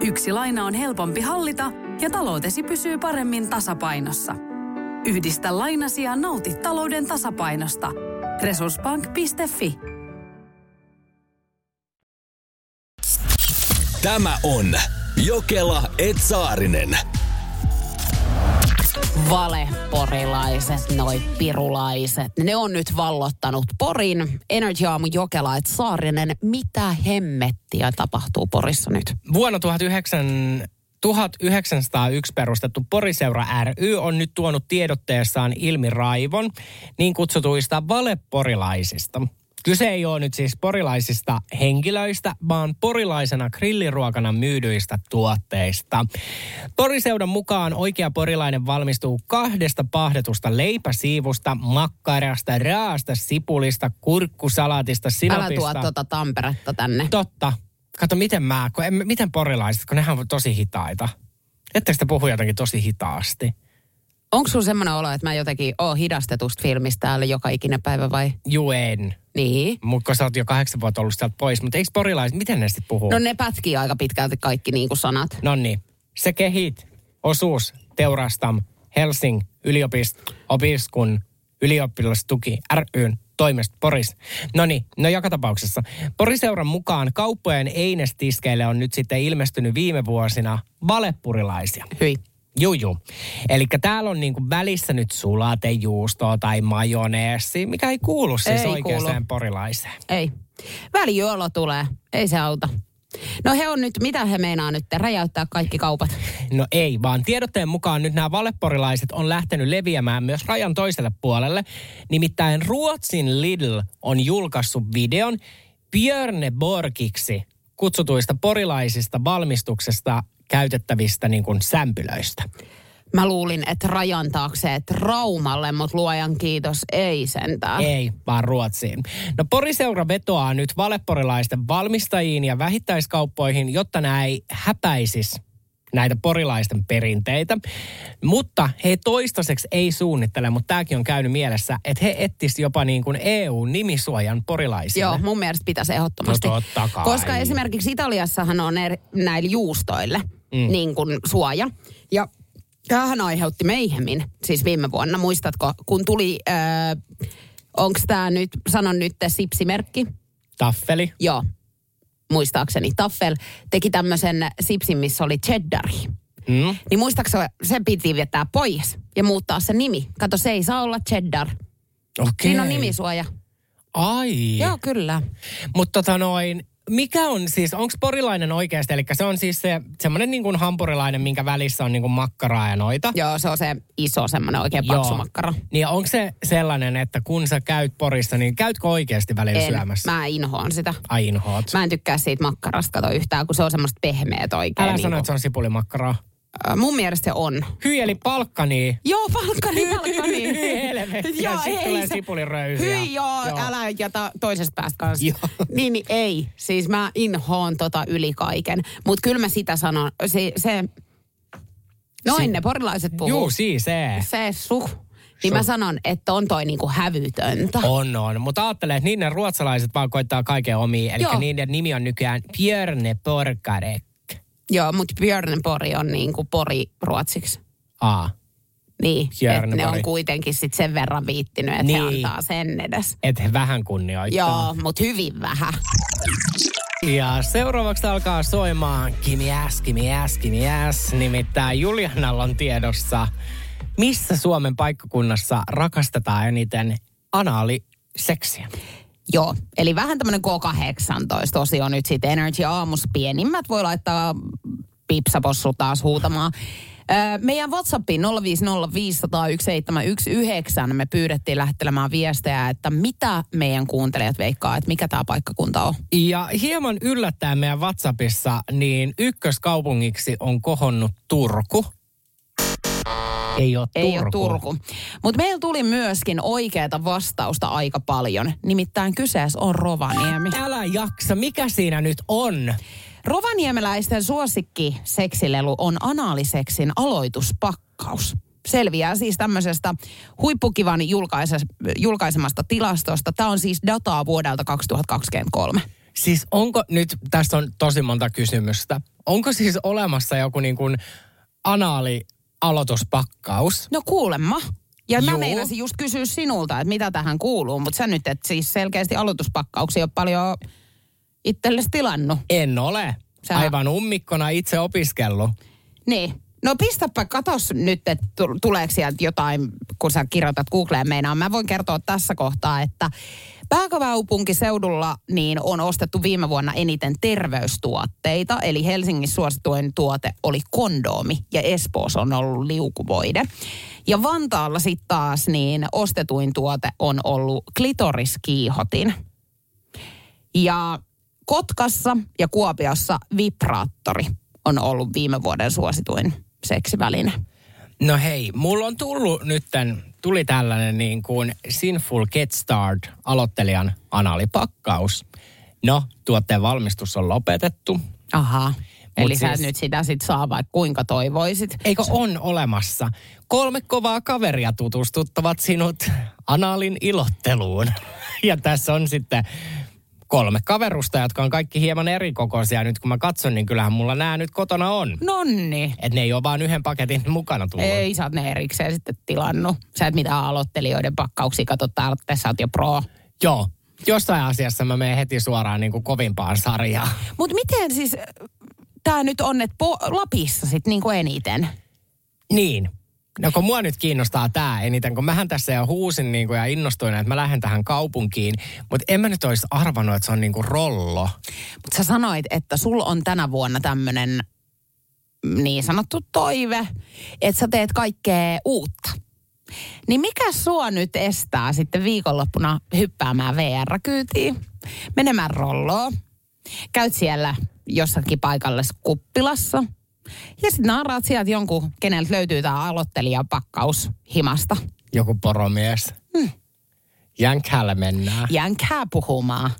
Yksi laina on helpompi hallita ja taloutesi pysyy paremmin tasapainossa. Yhdistä lainasi ja nauti talouden tasapainosta. Resurssbank.fi Tämä on Jokela Etsaarinen. Valeporilaiset, noi pirulaiset. Ne on nyt vallottanut Porin. Energy Aamu Jokela, et Saarinen, mitä hemmettiä tapahtuu Porissa nyt? Vuonna 1900 1901 perustettu Poriseura ry on nyt tuonut tiedotteessaan ilmi raivon niin kutsutuista valeporilaisista. Kyse ei ole nyt siis porilaisista henkilöistä, vaan porilaisena grilliruokana myydyistä tuotteista. Poriseudan mukaan oikea porilainen valmistuu kahdesta pahdetusta leipäsiivusta, makkarasta, raasta, sipulista, kurkkusalaatista, Älä sinapista. tuo tuota Tamperetta tänne. Totta. Kato, miten mä, kun en, miten porilaiset, kun nehän on tosi hitaita. Ettekö te puhu jotenkin tosi hitaasti? Onko sulla semmoinen olo, että mä jotenkin oon hidastetusta filmistä täällä joka ikinen päivä vai? Juu en. Niin. Mutta kun sä oot jo kahdeksan vuotta ollut sieltä pois, mutta eikö porilaiset, miten ne sitten puhuu? No ne pätkii aika pitkälti kaikki niin kuin sanat. No niin. Se kehit, osuus, teurastam, Helsing, yliopisto, opiskun, ylioppilastuki, ryn, toimesta Poris. No niin, no joka tapauksessa. Poriseuran mukaan kauppojen einestiskeille on nyt sitten ilmestynyt viime vuosina valepurilaisia. Hyi. Juu, juu. Eli täällä on niinku välissä nyt sulatejuustoa tai majoneesi, mikä ei kuulu siis Ei oikeaan kuulu. porilaiseen. Ei. Välijuolo tulee. Ei se auta. No he on nyt, mitä he meinaa nyt, räjäyttää kaikki kaupat? No ei, vaan tiedotteen mukaan nyt nämä valeporilaiset on lähtenyt leviämään myös rajan toiselle puolelle. Nimittäin Ruotsin Lidl on julkaissut videon Björneborgiksi kutsutuista porilaisista valmistuksesta käytettävistä niin kuin sämpylöistä. Mä luulin, että rajan taakse, että Raumalle, mutta luojan kiitos, ei sentään. Ei, vaan Ruotsiin. No Poriseura vetoaa nyt valeporilaisten valmistajiin ja vähittäiskauppoihin, jotta nämä ei häpäisis näitä porilaisten perinteitä. Mutta he toistaiseksi ei suunnittele, mutta tämäkin on käynyt mielessä, että he ettis jopa niin kuin EU-nimisuojan porilaisille. Joo, mun mielestä pitäisi ehdottomasti. No totta kai. Koska esimerkiksi Italiassahan on eri, näillä juustoille mm. niin kuin suoja. Ja tämähän aiheutti meihemin, siis viime vuonna. Muistatko, kun tuli, äh, onko tämä nyt, sanon nyt sipsimerkki? Taffeli. Joo, muistaakseni. Taffel teki tämmöisen sipsin, missä oli cheddari. Mm. Niin muistaakseni se piti vetää pois ja muuttaa se nimi. Kato, se ei saa olla cheddar. Okei. Siinä on nimisuoja. Ai. Joo, kyllä. Mutta tota noin, mikä on siis, onko porilainen oikeasti, eli se on siis se semmoinen niin kuin hampurilainen, minkä välissä on niin kuin makkaraa ja noita. Joo, se on se iso semmoinen oikein paksu Joo. makkara. Niin onko se sellainen, että kun sä käyt Porissa, niin käytkö oikeasti välillä En, syömässä? mä inhoan sitä. Ai inhoat. Mä en tykkää siitä makkarasta kato yhtään, kun se on semmoista pehmeät oikein. Älä niin sano, että se on sipulimakkaraa. Ö, Mun mielestä se on. Hyi eli palkkani. Joo, palkkani, palkkani. Hyi helvetti. Ja sit ei tulee se- sipuliröyhyä. Hyi joo, Joo. älä jätä toisesta päästä kanssa. Joo. Niin, niin ei. Siis mä inhoon tota yli kaiken. Mutta kyllä mä sitä sanon. Se, se noin Si- ne porilaiset puhuu. Juu, siis se. Se suh. Niin mä sanon, että on toi niinku hävytöntä. On, on. Mutta ajattelen, että niiden ruotsalaiset vaan koittaa kaiken omiin. Eli Joo. niiden nimi on nykyään Björne Porkarek. Joo, mutta Björnenpori on niinku pori ruotsiksi. Aa. Niin, että ne on kuitenkin sit sen verran viittinyt, että Niin. he antaa sen edes. Et he vähän kunnioittaa. Joo, mutta hyvin vähän. Ja seuraavaksi alkaa soimaan Kimi Äs, Kimi Äs, Kimi Äs. Nimittäin Julianalla on tiedossa, missä Suomen paikkakunnassa rakastetaan eniten anaaliseksiä. Joo, eli vähän tämmöinen K18-osio nyt sitten Energy Aamus. Pienimmät voi laittaa pipsapossu taas huutamaan. Meidän WhatsAppiin 050501719 me pyydettiin lähettelemään viestejä, että mitä meidän kuuntelijat veikkaa, että mikä tämä paikkakunta on. Ja hieman yllättäen meidän WhatsAppissa, niin ykköskaupungiksi on kohonnut Turku. Ei ole Turku. Ei ole Turku. Mutta meillä tuli myöskin oikeata vastausta aika paljon. Nimittäin kyseessä on Rovaniemi. Älä jaksa, mikä siinä nyt on? Rovaniemeläisten suosikki seksilelu on anaaliseksin aloituspakkaus. Selviää siis tämmöisestä huippukivan julkaise- julkaisemasta tilastosta. Tämä on siis dataa vuodelta 2023. Siis onko nyt, tässä on tosi monta kysymystä. Onko siis olemassa joku niin kuin anaali aloituspakkaus? No kuulemma. Ja mä meinasin just kysyä sinulta, että mitä tähän kuuluu, mutta sä nyt et siis selkeästi aloituspakkauksia ole paljon itsellesi tilannut. En ole. Sä- Aivan ummikkona itse opiskellut. Niin. No pistäpä katos nyt, että tu- tuleeko sieltä jotain, kun sä kirjoitat Googleen meinaan. Mä voin kertoa tässä kohtaa, että pääkaupunkiseudulla niin on ostettu viime vuonna eniten terveystuotteita. Eli Helsingin suosituin tuote oli kondoomi ja Espoossa on ollut liukuvoide. Ja Vantaalla sitten taas niin ostetuin tuote on ollut klitoriskiihotin. Ja Kotkassa ja Kuopiossa vibraattori on ollut viime vuoden suosituin seksiväline. No hei, mulla on tullut nytten, tuli tällainen niin kuin Sinful Get Start aloittelijan analipakkaus. No, tuotteen valmistus on lopetettu. Aha. Eli sä siis- et nyt sitä sit saa vaikka kuinka toivoisit. Eikö on olemassa? Kolme kovaa kaveria tutustuttavat sinut anaalin ilotteluun. Ja tässä on sitten kolme kaverusta, jotka on kaikki hieman eri kokoisia. Nyt kun mä katson, niin kyllähän mulla nämä nyt kotona on. Nonni. Että ne ei ole vaan yhden paketin mukana tullut. Ei, sä oot ne erikseen sitten tilannut. Sä et mitään aloittelijoiden pakkauksia katso täällä, tässä oot jo pro. Joo. Jossain asiassa mä menen heti suoraan niin kuin kovimpaan sarjaan. Mutta miten siis tämä nyt on, että po- Lapissa sitten niinku eniten? Niin. No kun mua nyt kiinnostaa tämä eniten, kun mähän tässä jo huusin niin kuin ja innostuin, että mä lähden tähän kaupunkiin, mutta en mä nyt olisi arvannut, että se on niin kuin rollo. Mutta sä sanoit, että sul on tänä vuonna tämmöinen niin sanottu toive, että sä teet kaikkea uutta. Niin mikä sua nyt estää sitten viikonloppuna hyppäämään VR-kyytiin, menemään rolloon, käyt siellä jossakin paikallisessa kuppilassa ja sitten naaraat sieltä jonkun, keneltä löytyy tämä aloittelijapakkaus himasta. Joku poromies. Hmm. Jänkhällä mennään. Jänkää puhumaan.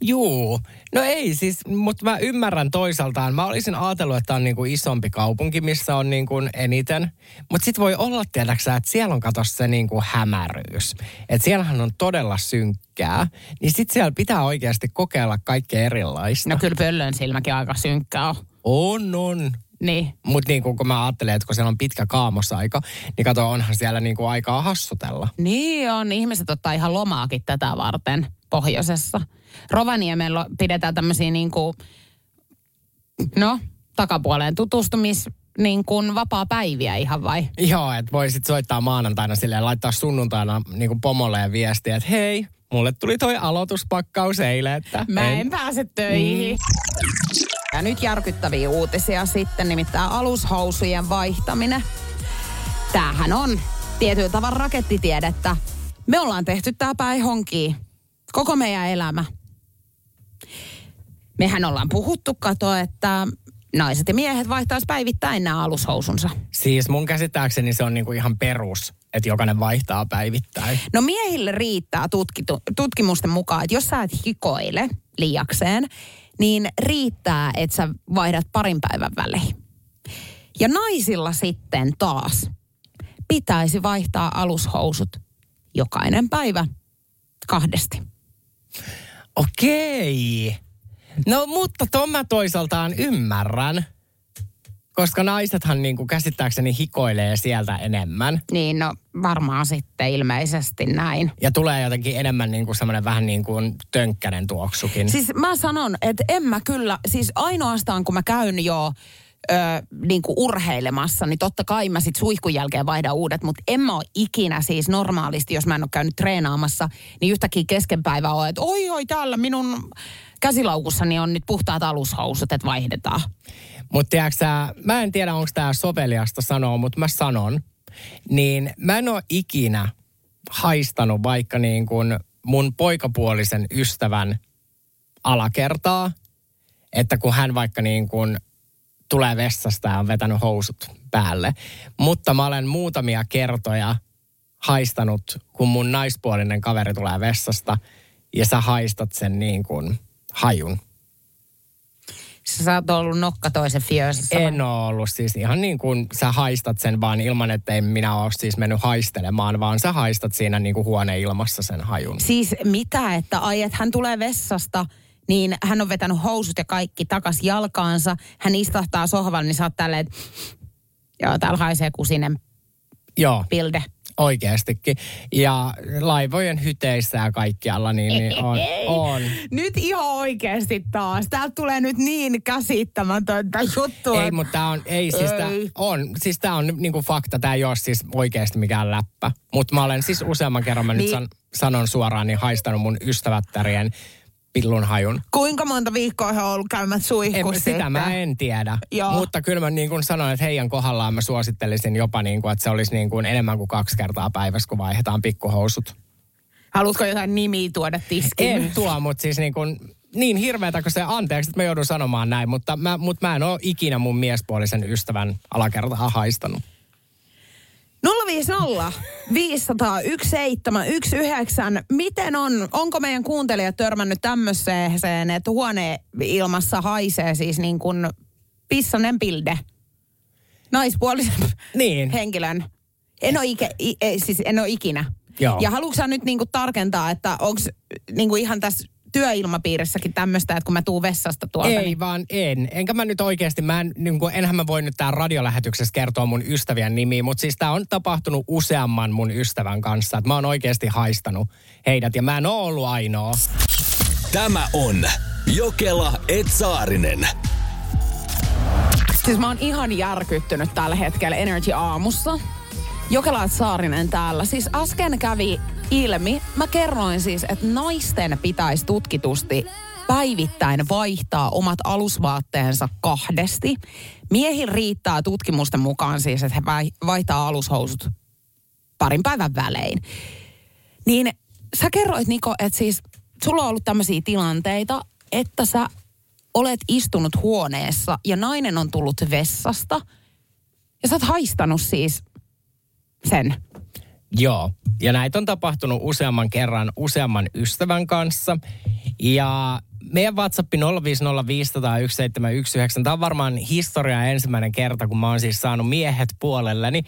Juu, no ei siis, mutta mä ymmärrän toisaaltaan. Mä olisin ajatellut, että on niinku isompi kaupunki, missä on niinku eniten. Mutta sitten voi olla, tiedäksä, että siellä on kato se niinku hämäryys. Että siellähän on todella synkkää. Niin sitten siellä pitää oikeasti kokeilla kaikkea erilaista. No kyllä pöllön silmäkin aika synkkää on. On, on. Niin. Mutta niinku, kun mä ajattelen, että kun siellä on pitkä kaamosaika, niin kato, onhan siellä niinku aikaa hassutella. Niin on, ihmiset ottaa ihan lomaakin tätä varten pohjoisessa. Rovaniemellä pidetään tämmöisiä niin kuin, no, takapuoleen tutustumis niin kuin vapaa-päiviä ihan vai? Joo, että voisit soittaa maanantaina silleen, laittaa sunnuntaina niin kuin pomolleen viestiä, että hei, mulle tuli toi aloituspakkaus eilen, että Mä en pääse töihin. Mm. Ja nyt järkyttäviä uutisia sitten, nimittäin alushousujen vaihtaminen. Tämähän on tietyllä tavalla rakettitiedettä. Me ollaan tehty tää päin honkiin. Koko meidän elämä. Mehän ollaan puhuttu, kato, että naiset ja miehet vaihtaisi päivittäin nämä alushousunsa. Siis mun käsittääkseni se on niinku ihan perus, että jokainen vaihtaa päivittäin. No miehille riittää tutkitu, tutkimusten mukaan, että jos sä et hikoile liiakseen, niin riittää, että sä vaihdat parin päivän välein. Ja naisilla sitten taas pitäisi vaihtaa alushousut jokainen päivä kahdesti. Okei. No mutta ton mä toisaaltaan ymmärrän. Koska naisethan niinku käsittääkseni hikoilee sieltä enemmän. Niin no varmaan sitten ilmeisesti näin. Ja tulee jotenkin enemmän niinku semmoinen vähän niin kuin tönkkänen tuoksukin. Siis mä sanon, että en mä kyllä, siis ainoastaan kun mä käyn jo ö, niin kuin urheilemassa, niin totta kai mä sit suihkun jälkeen vaihdan uudet, mutta en mä ole ikinä siis normaalisti, jos mä en ole käynyt treenaamassa, niin yhtäkkiä kesken päivää on, että oi oi täällä minun käsilaukussani on nyt puhtaat alushousut, että vaihdetaan. Mutta tiedätkö mä en tiedä onko tämä soveliasta sanoa, mutta mä sanon. Niin mä en ole ikinä haistanut vaikka niin kuin mun poikapuolisen ystävän alakertaa, että kun hän vaikka niin kuin tulee vessasta ja on vetänyt housut päälle. Mutta mä olen muutamia kertoja haistanut, kun mun naispuolinen kaveri tulee vessasta ja sä haistat sen niin kuin hajun. Sä oot ollut nokka toisen fiösessä. En ole ollut siis ihan niin kuin sä haistat sen vaan ilman, että ei minä ole siis mennyt haistelemaan, vaan sä haistat siinä niin kuin huoneilmassa sen hajun. Siis mitä, että ai, että hän tulee vessasta, niin hän on vetänyt housut ja kaikki takas jalkaansa. Hän istahtaa sohvalle, niin sä oot tälleen, että joo, täällä haisee kusinen Joo, pilde. Oikeastikin. Ja laivojen hyteissä ja kaikkialla, niin, niin on, on. Nyt ihan oikeasti taas. Täältä tulee nyt niin käsittämätöntä juttua. Ei, mutta tämä on, ei siis tää Ei. on, siis tää on niinku fakta, tämä ei ole siis oikeasti mikään läppä. Mutta mä olen siis useamman kerran, mä nyt Niin. san, sanon suoraan, niin haistanut mun ystävättärien pillun hajun. Kuinka monta viikkoa he on ollut käymät suihkussa sitä sitten? mä en tiedä. Joo. Mutta kyllä mä niin kuin sanoin, että heidän kohdallaan mä suosittelisin jopa niin kuin, että se olisi niin kuin enemmän kuin kaksi kertaa päivässä, kun vaihdetaan pikkuhousut. Haluatko jotain nimiä tuoda tiskiin? En tuo, mutta siis niin kuin, niin hirveätä kuin se, anteeksi, että mä joudun sanomaan näin, mutta mä, mutta mä en ole ikinä mun miespuolisen ystävän alakertaa haistanut. 050 500 1719. Miten on, onko meidän kuuntelijat törmännyt tämmöiseen, että huoneilmassa haisee siis niin kuin pissanen pilde? Naispuolisen Niin. henkilön. En ole, ike, i, siis en ole ikinä. Joo. Ja haluatko nyt niin kuin tarkentaa, että onko niin kuin ihan tässä työilmapiirissäkin tämmöistä, että kun mä tuun vessasta tuolta, Ei niin vaan en. Enkä mä nyt oikeasti, mä en, niin kuin, enhän mä voi nyt täällä radiolähetyksessä kertoa mun ystävien nimiä, mutta siis tää on tapahtunut useamman mun ystävän kanssa. Että mä oon oikeasti haistanut heidät ja mä en oo ollut ainoa. Tämä on Jokela Etsaarinen. Siis mä oon ihan järkyttynyt tällä hetkellä Energy Aamussa. Jokelaat Saarinen täällä. Siis äsken kävi ilmi, mä kerroin siis, että naisten pitäisi tutkitusti päivittäin vaihtaa omat alusvaatteensa kahdesti. Miehillä riittää tutkimusten mukaan siis, että he vai- vaihtaa alushousut parin päivän välein. Niin sä kerroit Niko, että siis sulla on ollut tämmöisiä tilanteita, että sä olet istunut huoneessa ja nainen on tullut vessasta ja sä oot haistanut siis sen. Joo, ja näitä on tapahtunut useamman kerran useamman ystävän kanssa. Ja meidän WhatsApp 050501719, tämä on varmaan historian ensimmäinen kerta, kun mä oon siis saanut miehet puolelleni.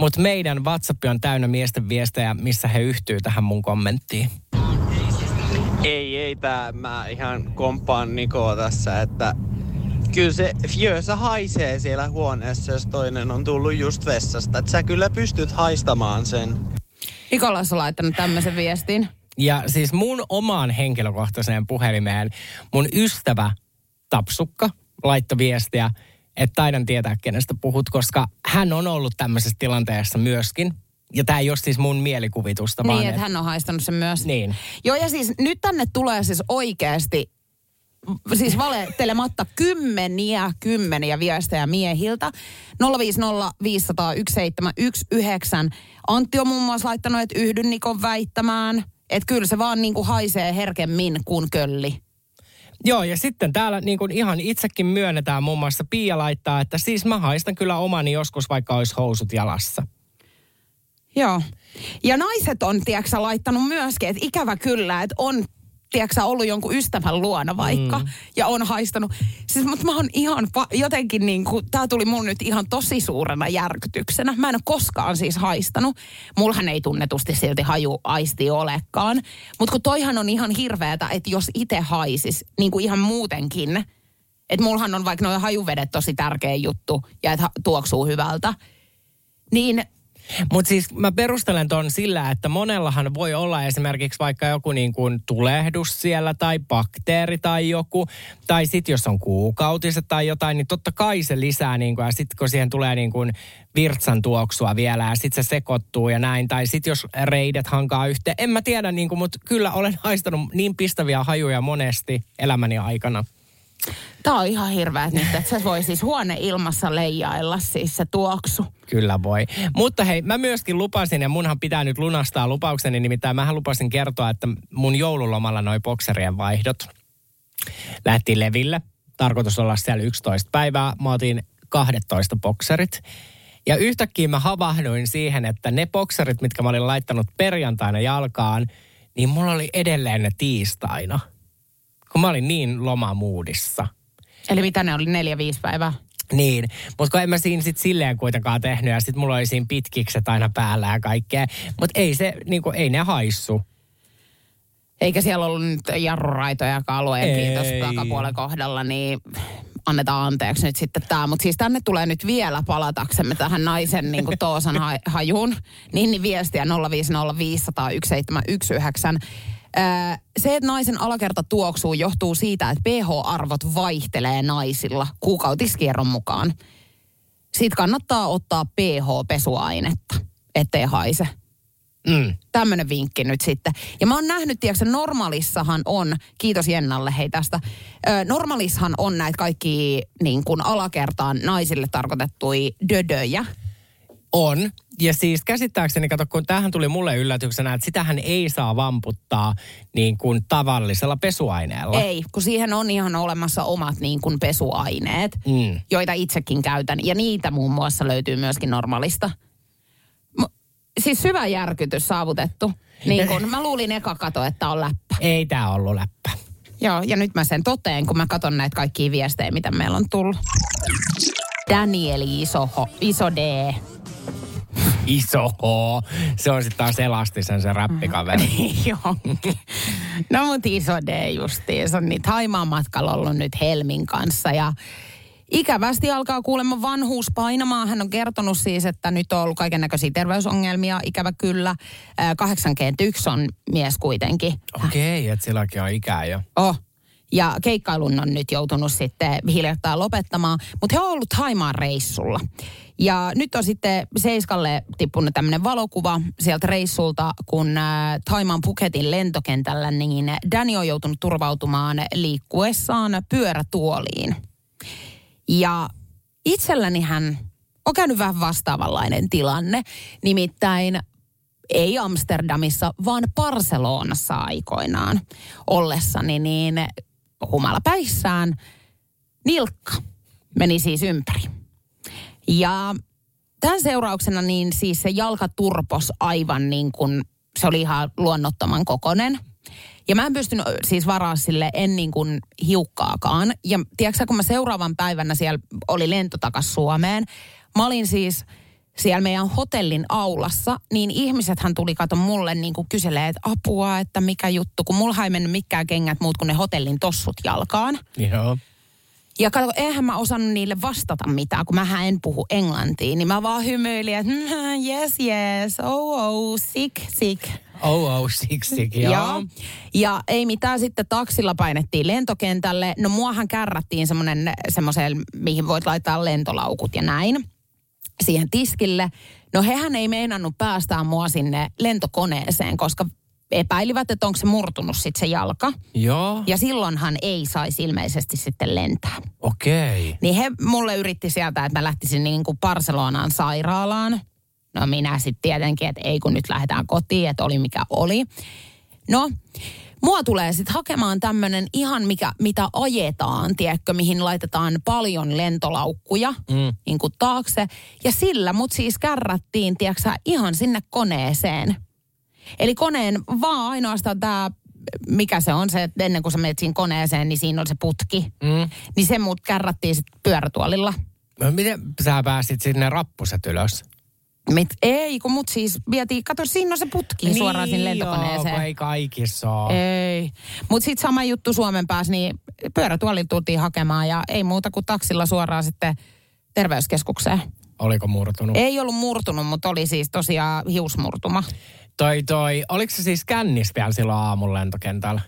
Mutta meidän WhatsApp on täynnä miesten viestejä, missä he yhtyy tähän mun kommenttiin. Ei, ei tää. Mä ihan komppaan Nikoa tässä, että kyllä se fjösä haisee siellä huoneessa, jos toinen on tullut just vessasta. Että sä kyllä pystyt haistamaan sen. Nikolas on laittanut tämmöisen viestin. Ja siis mun omaan henkilökohtaiseen puhelimeen mun ystävä Tapsukka laittoi viestiä, että taidan tietää, kenestä puhut, koska hän on ollut tämmöisessä tilanteessa myöskin. Ja tämä ei ole siis mun mielikuvitusta, vaan Niin, että hän on haistanut sen myös. Niin. Joo, ja siis nyt tänne tulee siis oikeasti, siis valettelematta kymmeniä, kymmeniä viestejä miehiltä. 050 500 1719. Antti on muun muassa laittanut, että yhdyn Nikon väittämään, että kyllä se vaan niin kuin haisee herkemmin kuin kölli. Joo, ja sitten täällä niin kuin ihan itsekin myönnetään muun muassa Pia laittaa, että siis mä haistan kyllä omani joskus, vaikka olisi housut jalassa. Joo. Ja naiset on, tiedätkö, laittanut myöskin, että ikävä kyllä, että on tiedätkö, ollut jonkun ystävän luona vaikka, mm. ja on haistanut. Siis, mutta mä oon ihan va- jotenkin niin kuin, tää tuli mun nyt ihan tosi suurena järkytyksenä. Mä en ole koskaan siis haistanut. Mulhan ei tunnetusti silti haju aisti olekaan. Mutta kun toihan on ihan hirveetä, että jos itse haisis, niin kuin ihan muutenkin, että mulhan on vaikka nuo hajuvedet tosi tärkeä juttu, ja että ha- tuoksuu hyvältä, niin Mutta siis mä perustelen ton sillä, että monellahan voi olla esimerkiksi vaikka joku niin kuin tulehdus siellä tai bakteeri tai joku. Tai sitten jos on kuukautiset tai jotain, niin totta kai se lisää niin kuin, ja sitten kun siihen tulee niin kuin virtsan tuoksua vielä ja sitten se sekoittuu ja näin. Tai sitten jos reidet hankaa yhteen. En mä tiedä, niin kuin, mutta kyllä olen haistanut niin pistäviä hajuja monesti elämäni aikana. Tämä on ihan hirveä että se voi siis huoneilmassa leijailla siis se tuoksu. Kyllä voi. Mutta hei, mä myöskin lupasin, ja munhan pitää nyt lunastaa lupaukseni, nimittäin mähän lupasin kertoa, että mun joululomalla noi bokserien vaihdot lähti leville. Tarkoitus olla siellä 11 päivää. Mä otin 12 bokserit. Ja yhtäkkiä mä havahduin siihen, että ne bokserit, mitkä mä olin laittanut perjantaina jalkaan, niin mulla oli edelleen ne tiistaina. Kun mä olin niin lomamuudissa. Eli mitä ne oli, neljä, viisi päivää? Niin, mutta kun en mä siinä sit silleen kuitenkaan tehnyt ja sit mulla oli siinä pitkikset aina päällä ja kaikkea. Mutta ei se, niinku, ei ne haissu. Eikä siellä ollut nyt jarruraitoja Ei. kiitos takapuolen kohdalla, niin annetaan anteeksi nyt sitten tämä. Mutta siis tänne tulee nyt vielä palataksemme tähän naisen niin kuin Toosan ha- hajuun. Niin, niin viestiä 050501719. Se, että naisen alakerta tuoksuu, johtuu siitä, että pH-arvot vaihtelee naisilla kuukautiskierron mukaan. Siitä kannattaa ottaa pH-pesuainetta, ettei haise. Mm. Tämmöinen vinkki nyt sitten. Ja mä oon nähnyt, tiedätkö, normalissahan on, kiitos Jennalle hei tästä, ö, normalissahan on näitä kaikki niin kuin alakertaan naisille tarkoitettuja dödöjä. On. Ja siis käsittääkseni, kato, kun tähän tuli mulle yllätyksenä, että sitähän ei saa vamputtaa niin kuin tavallisella pesuaineella. Ei, kun siihen on ihan olemassa omat niin kuin pesuaineet, Mm. joita itsekin käytän. Ja niitä muun muassa löytyy myöskin normaalista. M- siis syvä järkytys saavutettu. Niin kun mä luulin eka kato, että on läppä. Ei tää ollut läppä. Joo, ja nyt mä sen toteen, kun mä katson näitä kaikkia viestejä, mitä meillä on tullut. Danieli iso, iso D. Iso H. Se on sitten taas elastisen se räppikaveri. Joo. No mut iso D justiin. Se on niin Haimaan matkalla ollut nyt Helmin kanssa ja Ikävästi alkaa kuulemma vanhuus painamaan. Hän on kertonut siis, että nyt on ollut kaiken näköisiä terveysongelmia, ikävä kyllä. Ää, 81 on mies kuitenkin. Okei, että silläkin on ikää jo. Oh. Ja keikkailun on nyt joutunut sitten hiljattain lopettamaan, mutta he on ollut Haimaan reissulla. Ja nyt on sitten Seiskalle tippunut tämmöinen valokuva sieltä reissulta, kun äh, Taimaan Phuketin lentokentällä, niin Danny on joutunut turvautumaan liikkuessaan pyörätuoliin. Ja itselläni hän on käynyt vähän vastaavanlainen tilanne. Nimittäin ei Amsterdamissa, vaan Barcelonassa aikoinaan ollessani, niin humalapäissään nilkka meni siis ympäri. Ja tämän seurauksena niin siis se jalka turpos aivan niin kuin, se oli ihan luonnottoman kokonen. Ja mä en pystynyt siis varaa sille en niin kuin hiukkaakaan. Ja tiedätkö kun mä seuraavan päivänä siellä oli lento takas Suomeen. Mä olin siis siellä meidän hotellin aulassa, niin ihmisethän tuli kato mulle niin kuin kyselee, että apua, että mikä juttu, kun mulla ei mennyt mikään kengät muut kuin ne hotellin tossut jalkaan. Joo. Ja kato, eihän mä osannut niille vastata mitään, kun mä en puhu englantia, niin mä vaan hymyilin, että mm, yes, yes, oh, oh, sick, sick. Oh, oh, siksi, joo. Ja, ja ei mitään, sitten taksilla painettiin lentokentälle. No muahan kärrättiin semmoinen, semmoiseen, mihin voit laittaa lentolaukut ja näin, siihen tiskille. No hehän ei meinannut päästää mua sinne lentokoneeseen, koska epäilivät, että onko se murtunut sitten se jalka. Joo, Ja silloinhan ei saisi ilmeisesti sitten lentää. okei. Niin he mulle yritti sieltä, että mä lähtisin niin kuin Barcelonaan sairaalaan. No minä sitten tietenkin, että ei kun nyt lähdetään kotiin, että oli mikä oli. No, mua tulee sitten hakemaan tämmöinen ihan mikä, mitä ajetaan, tiedätkö, mihin laitetaan paljon lentolaukkuja mm. niin kuin taakse. Ja sillä mut siis kärrättiin, tiedätkö ihan sinne koneeseen. Eli koneen vaan ainoastaan tämä, mikä se on se, että ennen kuin sä menet siinä koneeseen, niin siinä on se putki. Mm. Niin se mut kärrättiin sitten pyörätuolilla. No, Miten sä pääsit sinne rappuset ylös? Mit, ei, kun mut siis vietiin, kato siinä on se putki niin, suoraan sinne Joo, lentokoneeseen. ei kaikissa ole. Ei. Mutta sitten sama juttu Suomen päässä, niin pyörätuolilla tultiin hakemaan ja ei muuta kuin taksilla suoraan sitten terveyskeskukseen. Oliko murtunut? Ei ollut murtunut, mutta oli siis tosiaan hiusmurtuma. Toi toi, oliko se siis kännis vielä silloin aamun lentokentällä?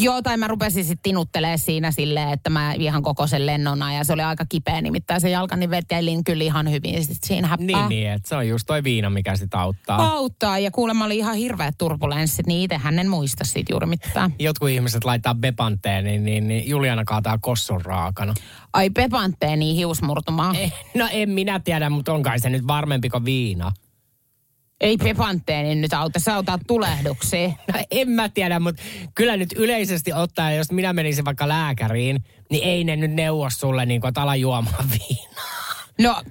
Joo, tai mä rupesin sitten tinuttelee siinä silleen, että mä ihan koko sen lennon ajan. Se oli aika kipeä, nimittäin se jalkani vetelin kyllä ihan hyvin sit siinä häppää. Niin, niin, että se on just toi viina, mikä sitä auttaa. Auttaa, ja kuulemma oli ihan hirveät turbulenssit, niin itsehän en muista siitä juuri mitään. Jotkut ihmiset laittaa bepanteen, niin, niin, niin Juliana kaataa kossun raakana. Ai Pepantteeni hiusmurtumaa. Eh, no en minä tiedä, mutta on kai se nyt varmempi kuin viina. Ei Pepantteeni nyt auta, sä otat tulehduksiin. No en mä tiedä, mutta kyllä nyt yleisesti ottaen, jos minä menisin vaikka lääkäriin, niin ei ne nyt neuvo sulle niin kuin, että ala juomaan viinaa. No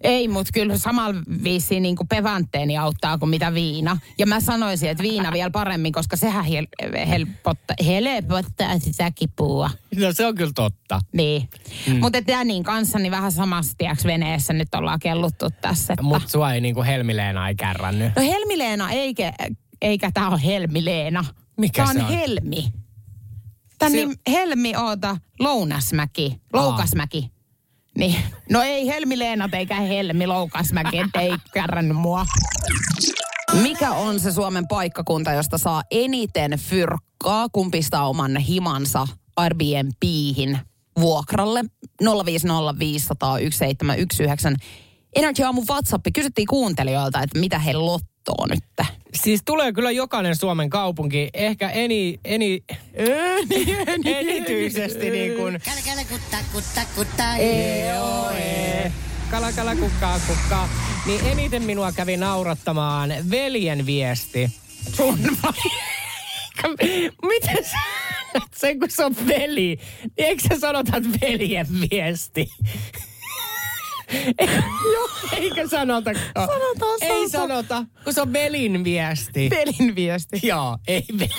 ei, mutta kyllä samalla viisiin niin pevantteeni auttaa kuin mitä viina. Ja mä sanoisin, että viina vielä paremmin, koska sehän hel- helpottaa, helpottaa sitä kipua. No se on kyllä totta. Niin. Mm. Mutta Danin kanssa niin vähän samassa tiiäks, veneessä nyt ollaan kelluttu tässä. Että... Mutta sua ei niin kuin Helmileena ei kärrännyt. No Helmileena eikä, eikä tämä ole Helmileena. Mikä Tää se on on? Helmi. Se- nim, Helmi, oota, Lounasmäki, Loukasmäki. Niin. No ei Helmi Leenat eikä Helmi Loukasmäki, ettei kärrännyt mua. Mikä on se Suomen paikkakunta, josta saa eniten fyrkkaa, kun pistää oman himansa Airbnbihin vuokralle? 050501719. Energy Aamu WhatsApp. Kysyttiin kuuntelijoilta, että mitä he lottoo nyt. Siis tulee kyllä jokainen Suomen kaupunki, ehkä eni, eni, erityisesti niin kuin Kala kala kutta kutta kutta. Kala kala kukkaa kukkaa. Niin eniten minua kävi naurattamaan veljen viesti. Sun Miten sä sen kun se on veli? Niin eikö sä sanota että veljen viesti? Eikö sanota? Sanotaan, Ei sanota, kun se on velin viesti. pelin viesti. Joo, ei veli.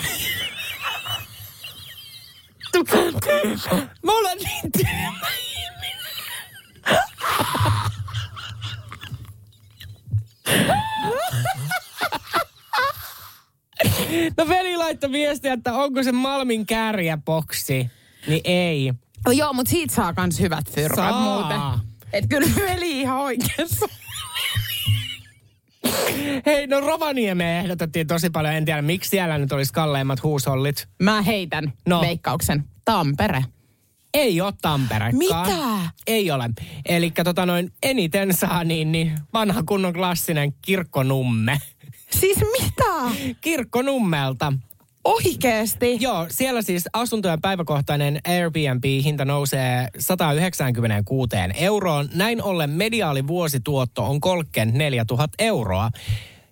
Mä olen niin tyhmä No veli laittoi viestiä, että onko se Malmin kärjäboksi. Niin ei. No joo, mutta siitä saa kans hyvät fyrkat muuten. Et kyllä veli ihan oikeassa. Hei, no Rovaniemeen ehdotettiin tosi paljon. En tiedä, miksi siellä nyt olisi kalleimmat huusollit. Mä heitän No. veikkauksen. Tampere. Ei ole Tamperekaan. Mitä? Ei ole. Eli tota noin eniten saa niin, niin vanha kunnon klassinen kirkkonumme. Siis mitä? Kirkkonummelta. Oikeesti? Joo, siellä siis asuntojen päiväkohtainen Airbnb-hinta nousee 196 euroon. Näin ollen mediaali vuosituotto on 34 000 euroa.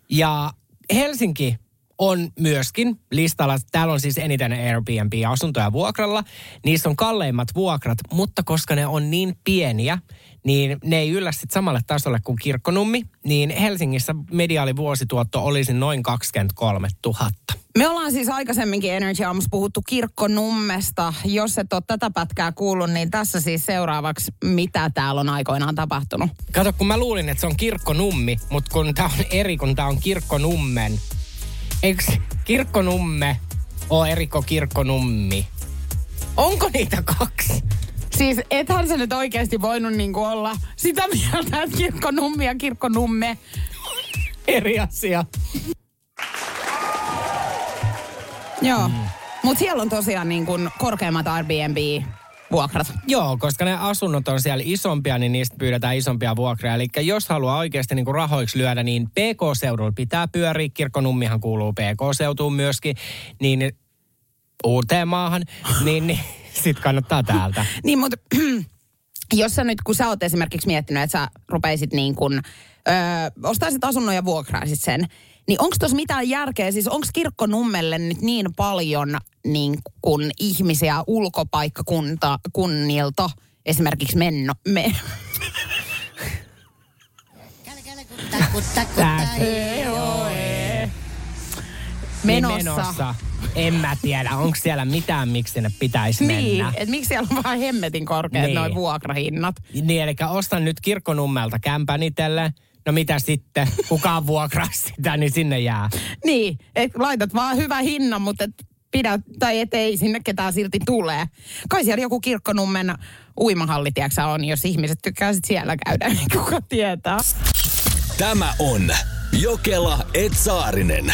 Ja Helsinki on myöskin listalla. Täällä on siis eniten Airbnb-asuntoja vuokralla. Niissä on kalleimmat vuokrat, mutta koska ne on niin pieniä, niin ne ei yllä sit samalle tasolle kuin kirkkonummi. Niin Helsingissä mediaali vuosituotto olisi noin 23 000. Me ollaan siis aikaisemminkin Energy Aamussa puhuttu kirkkonummesta. Jos et ole tätä pätkää kuullut, niin tässä siis seuraavaksi, mitä täällä on aikoinaan tapahtunut. Kato, kun mä luulin, että se on kirkkonummi, mutta kun tää on eri, kun tää on kirkkonummen. Eikö kirkkonumme ole eri kuin kirkkonummi? Onko niitä kaksi? Siis ethän se nyt oikeasti voinut niinku olla sitä mieltä, että kirkkonummi ja kirkkonumme. Eri asia. Joo. Mm. Mutta siellä on tosiaan niin kuin korkeammat Airbnb-vuokrat. Joo, koska ne asunnot on siellä isompia, niin niistä pyydetään isompia vuokria. Eli jos haluaa oikeasti niin rahoiksi lyödä, niin PK-seudulla pitää pyöriä. Kirkkonummihan kuuluu PK-seutuun myöskin. Niin uuteen maahan, niin, niin sit kannattaa täältä. Niin, mutta jos sä nyt, kun sä oot esimerkiksi miettinyt, että sä rupeisit niin kuin, öö, ostaisit asunnon ja vuokraisit sen, niin onko tuossa mitään järkeä? Siis onko kirkkonummelle nyt niin paljon niin kuin ihmisiä ulkopaikkakunnilta esimerkiksi menno, me, Takku, takku, tai. menossa? Niin menossa. En mä tiedä, onko siellä mitään, miksi sinne pitäisi Niin, mennä. että miksi siellä on vaan hemmetin korkeat Niin. noin vuokrahinnat? Niin, eli ostan nyt kirkkonummelta kämpän itelle. No mitä sitten? Kukaan vuokraa sitä, niin sinne jää. Niin, että laitat vaan hyvä hinnan, mutta et pidä, tai et ei sinne ketään silti tulee. Kai siellä joku kirkkonummen uimahalli, tiedätkö, on, jos ihmiset tykkää sit siellä käydä, niin kuka tietää. Tämä on Jokela Etsaarinen.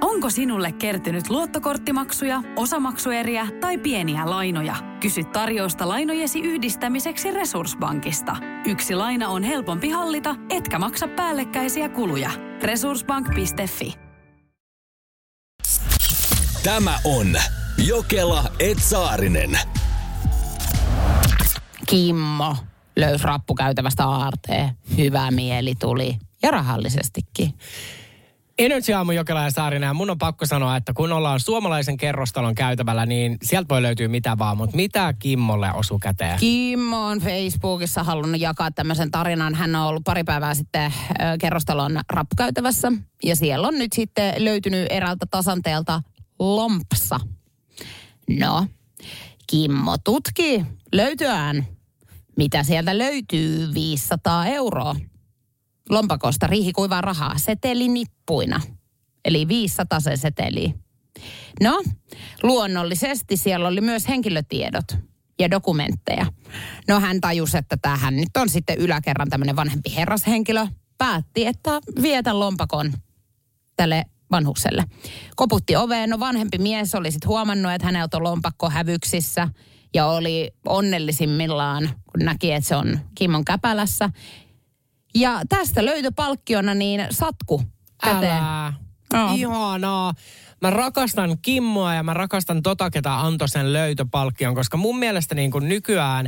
Onko sinulle kertynyt luottokorttimaksuja, osamaksueriä tai pieniä lainoja? Kysy tarjousta lainojesi yhdistämiseksi Resurssbankista. Yksi laina on helpompi hallita, etkä maksa päällekkäisiä kuluja. Resurssbank.fi Tämä on Jokela Etsaarinen. Kimmo löysi rappukäytävästä aarteen. Hyvä mieli tuli. Ja rahallisestikin. Energy Aamu Jokela ja Saarinen, ja mun on pakko sanoa, että kun ollaan suomalaisen kerrostalon käytävällä, niin sieltä voi löytyä mitä vaan, mutta mitä Kimmolle osuu käteen? Kimmo on Facebookissa halunnut jakaa tämmöisen tarinan. Hän on ollut pari päivää sitten ö, kerrostalon rappukäytävässä. Ja siellä on nyt sitten löytynyt eräältä tasanteelta lompsa. No, Kimmo tutki löytyään. Mitä sieltä löytyy? 500 euroa. Lompakosta riihikuivaa rahaa setelinippuina. Eli 500 se seteli. No, luonnollisesti siellä oli myös henkilötiedot ja dokumentteja. No hän tajusi, että tähän nyt on sitten yläkerran tämmöinen vanhempi herrashenkilö. Päätti, että vietä lompakon tälle vanhukselle. Koputti oveen, no vanhempi mies oli sitten huomannut, että häneltä on lompakko hävyksissä ja oli onnellisimmillaan, kun näki, että se on Kimmon käpälässä. Ja tästä löytyi palkkiona niin satku käteen. Älä. Joo. Ihanaa. Mä rakastan Kimmoa ja mä rakastan tota, ketä antoi sen löytöpalkkion, koska mun mielestä niin kuin nykyään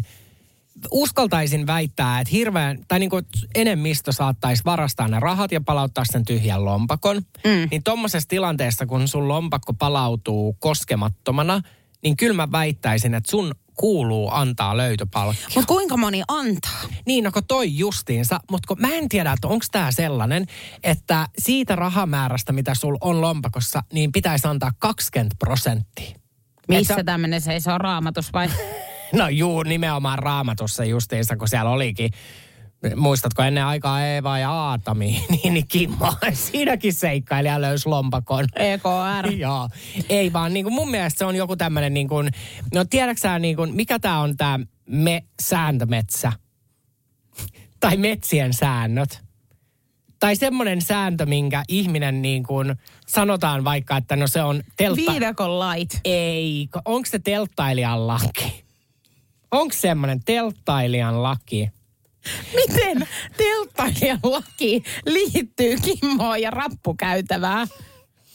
uskaltaisin väittää, että hirveän, tai niin kuin enemmistö saattaisi varastaa ne rahat ja palauttaa sen tyhjän lompakon. Mm. Niin tommosessa tilanteessa, kun sun lompakko palautuu koskemattomana, niin kyllä mä väittäisin, että sun kuuluu antaa löytöpalkkio. Mutta kuinka moni antaa? Niin, no kun toi justiinsa, mutta kun mä en tiedä, että onko tämä sellainen, että siitä rahamäärästä, mitä sul on lompakossa, niin pitäisi antaa 20 prosenttia. Missä Et sä- tämmöinen seisoo raamatus vai? No juu, nimenomaan raamatussa justiinsa, kun siellä olikin, muistatko ennen aikaa Eeva ja Aatami, niin, niin Kimmo siinäkin seikkailija löysi lompakon. EKR. Joo, ei vaan niin kuin mun mielestä se on joku tämmöinen niin kuin, no tiedätkö sä niin kuin, mikä tämä on tämä me, sääntömetsä? tai metsien säännöt? Tai semmoinen sääntö, minkä ihminen niin kuin, sanotaan vaikka, että no se on teltta... Viidakon lait. Ei, onko se telttailijan laki? Onko semmoinen telttailijan laki? Miten telttailijan laki liittyy Kimmoon ja rappukäytävään?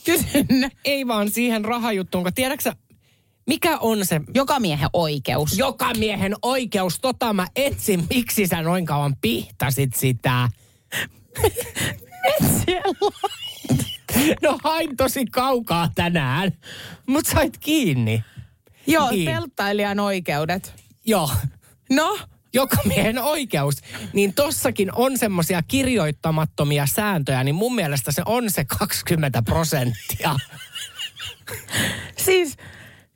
Kysyn. Ei vaan siihen rahajuttuun, kun tiedätkö mikä on se Joka miehen oikeus. joka miehen oikeus? Tota mä etsin, miksi sä noin kauan pihtasit sitä. Siellä. No hain tosi kaukaa tänään, mut sait kiinni. Joo, Niin. telttailijan oikeudet. Joo, No, joka miehen oikeus. Niin tossakin on semmoisia kirjoittamattomia sääntöjä, niin mun mielestä se on se 20 prosenttia. siis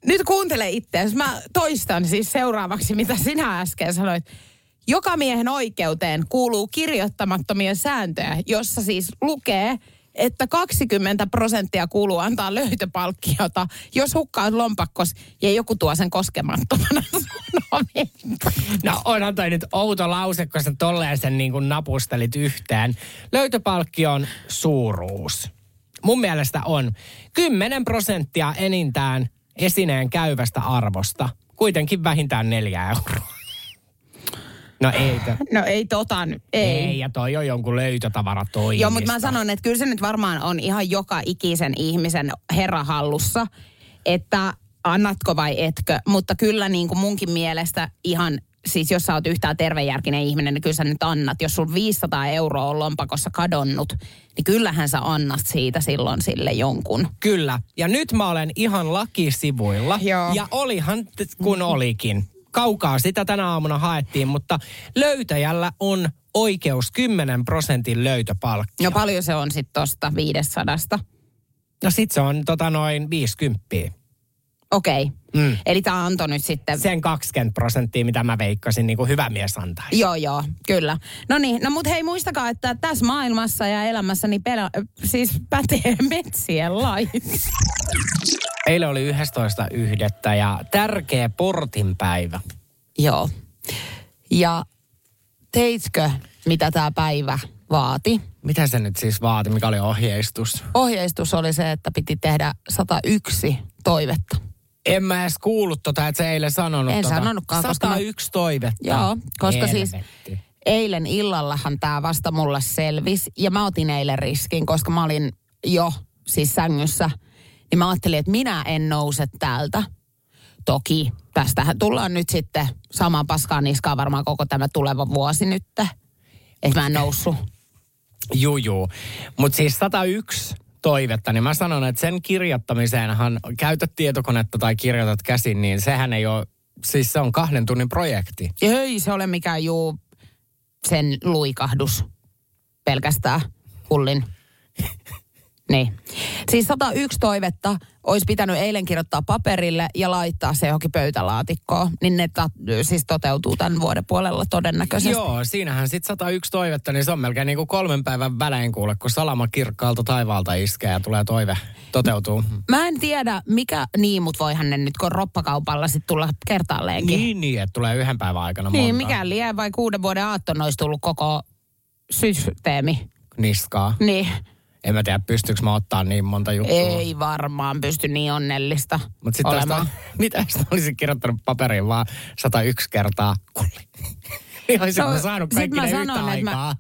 nyt kuuntele itseäsi. Mä toistan siis seuraavaksi, mitä sinä äsken sanoit. Joka miehen oikeuteen kuuluu kirjoittamattomia sääntöjä, jossa siis lukee, että 20 prosenttia kuuluu antaa löytöpalkkiota, jos hukkaat lompakkos ja joku tuo sen koskemattomana omiin. No onhan toi nyt outo lause, kun sä tolleen sen niin kuin napustelit yhteen. Löytöpalkkion suuruus. Mun mielestä on 10 prosenttia enintään esineen käyvästä arvosta. Kuitenkin vähintään neljä euroa. No ei, to, No ei tota nyt, ei. ei. ja toi on jonkun löytötavara toimisto. Joo, mutta mä sanon, että kyllä se nyt varmaan on ihan joka ikisen ihmisen herrahallussa, että annatko vai etkö. Mutta kyllä niin kuin munkin mielestä ihan, siis jos sä oot yhtään tervejärkinen ihminen, niin kyllä sä nyt annat. Jos sun 500 euroa on lompakossa kadonnut, niin kyllähän sä annat siitä silloin sille jonkun. Kyllä. Ja nyt mä olen ihan lakisivuilla. Joo. Ja olihan kun olikin. Kaukaa sitä tänä aamuna haettiin, mutta löytäjällä on oikeus 10 prosentin löytöpalkkio. No paljon se on sitten tosta 500. No sit se on tota noin 50. Okei. Okay. Mm. Eli tämä antoi nyt sitten... Sen 20 prosenttia, mitä mä veikkasin, niin kuin hyvä mies antaisi. Joo, joo, kyllä. No niin, no mutta hei muistakaa, että tässä maailmassa ja elämässä niin pelä, siis pätee metsien lait. Eilen oli 11.1. ja tärkeä portinpäivä. Joo. Ja teitkö, mitä tämä päivä vaati? Mitä se nyt siis vaati? Mikä oli ohjeistus? Ohjeistus oli se, että piti tehdä 101 toivetta. En mä edes kuullut tota, että se eilen sanonut En tota. sanonutkaan, koska mä- 101 toivetta. Joo, koska siis Helvetti. eilen illallahan tämä vasta mulle selvisi. Ja mä otin eilen riskin, koska mä olin jo siis sängyssä. Niin mä ajattelin, että minä en nouse täältä. Toki tästähän tullaan nyt sitten samaan paskaan niskaan varmaan koko tämä tuleva vuosi nyt. Että mä en noussut. Juu, juu. Mutta siis 101 toivetta, niin mä sanon, että sen kirjoittamiseenhan käytät tietokonetta tai kirjoitat käsin, niin sehän ei ole, siis se on kahden tunnin projekti. Ei se ole mikään juu sen luikahdus pelkästään hullin. Niin. Siis 101 toivetta olisi pitänyt eilen kirjoittaa paperille ja laittaa se johonkin pöytälaatikkoon. Niin ne ta- siis toteutuu tämän vuoden puolella todennäköisesti. Joo, siinähän sitten 101 toivetta, niin se on melkein niin kuin kolmen päivän välein kuule, kun salama kirkkaalta taivaalta iskee ja tulee toive toteutuu. Mä en tiedä, mikä niin, mutta voihan ne nyt kun roppakaupalla sitten tulla kertaalleenkin. Niin, niin, että tulee yhden päivän aikana niin monta mikä lie vai kuuden vuoden aattona olisi tullut koko systeemi. niskaa. Niin. En mä tiedä, pystyykö mä ottaa niin monta juttua. Ei varmaan pysty niin onnellista Mutta sitten olemaan. mitä jos olisin kirjoittanut paperiin vaan 101 kertaa kulli. Niin olisin No, mä saanut sit kaikki mä sanon, yhtä että mä- aikaa.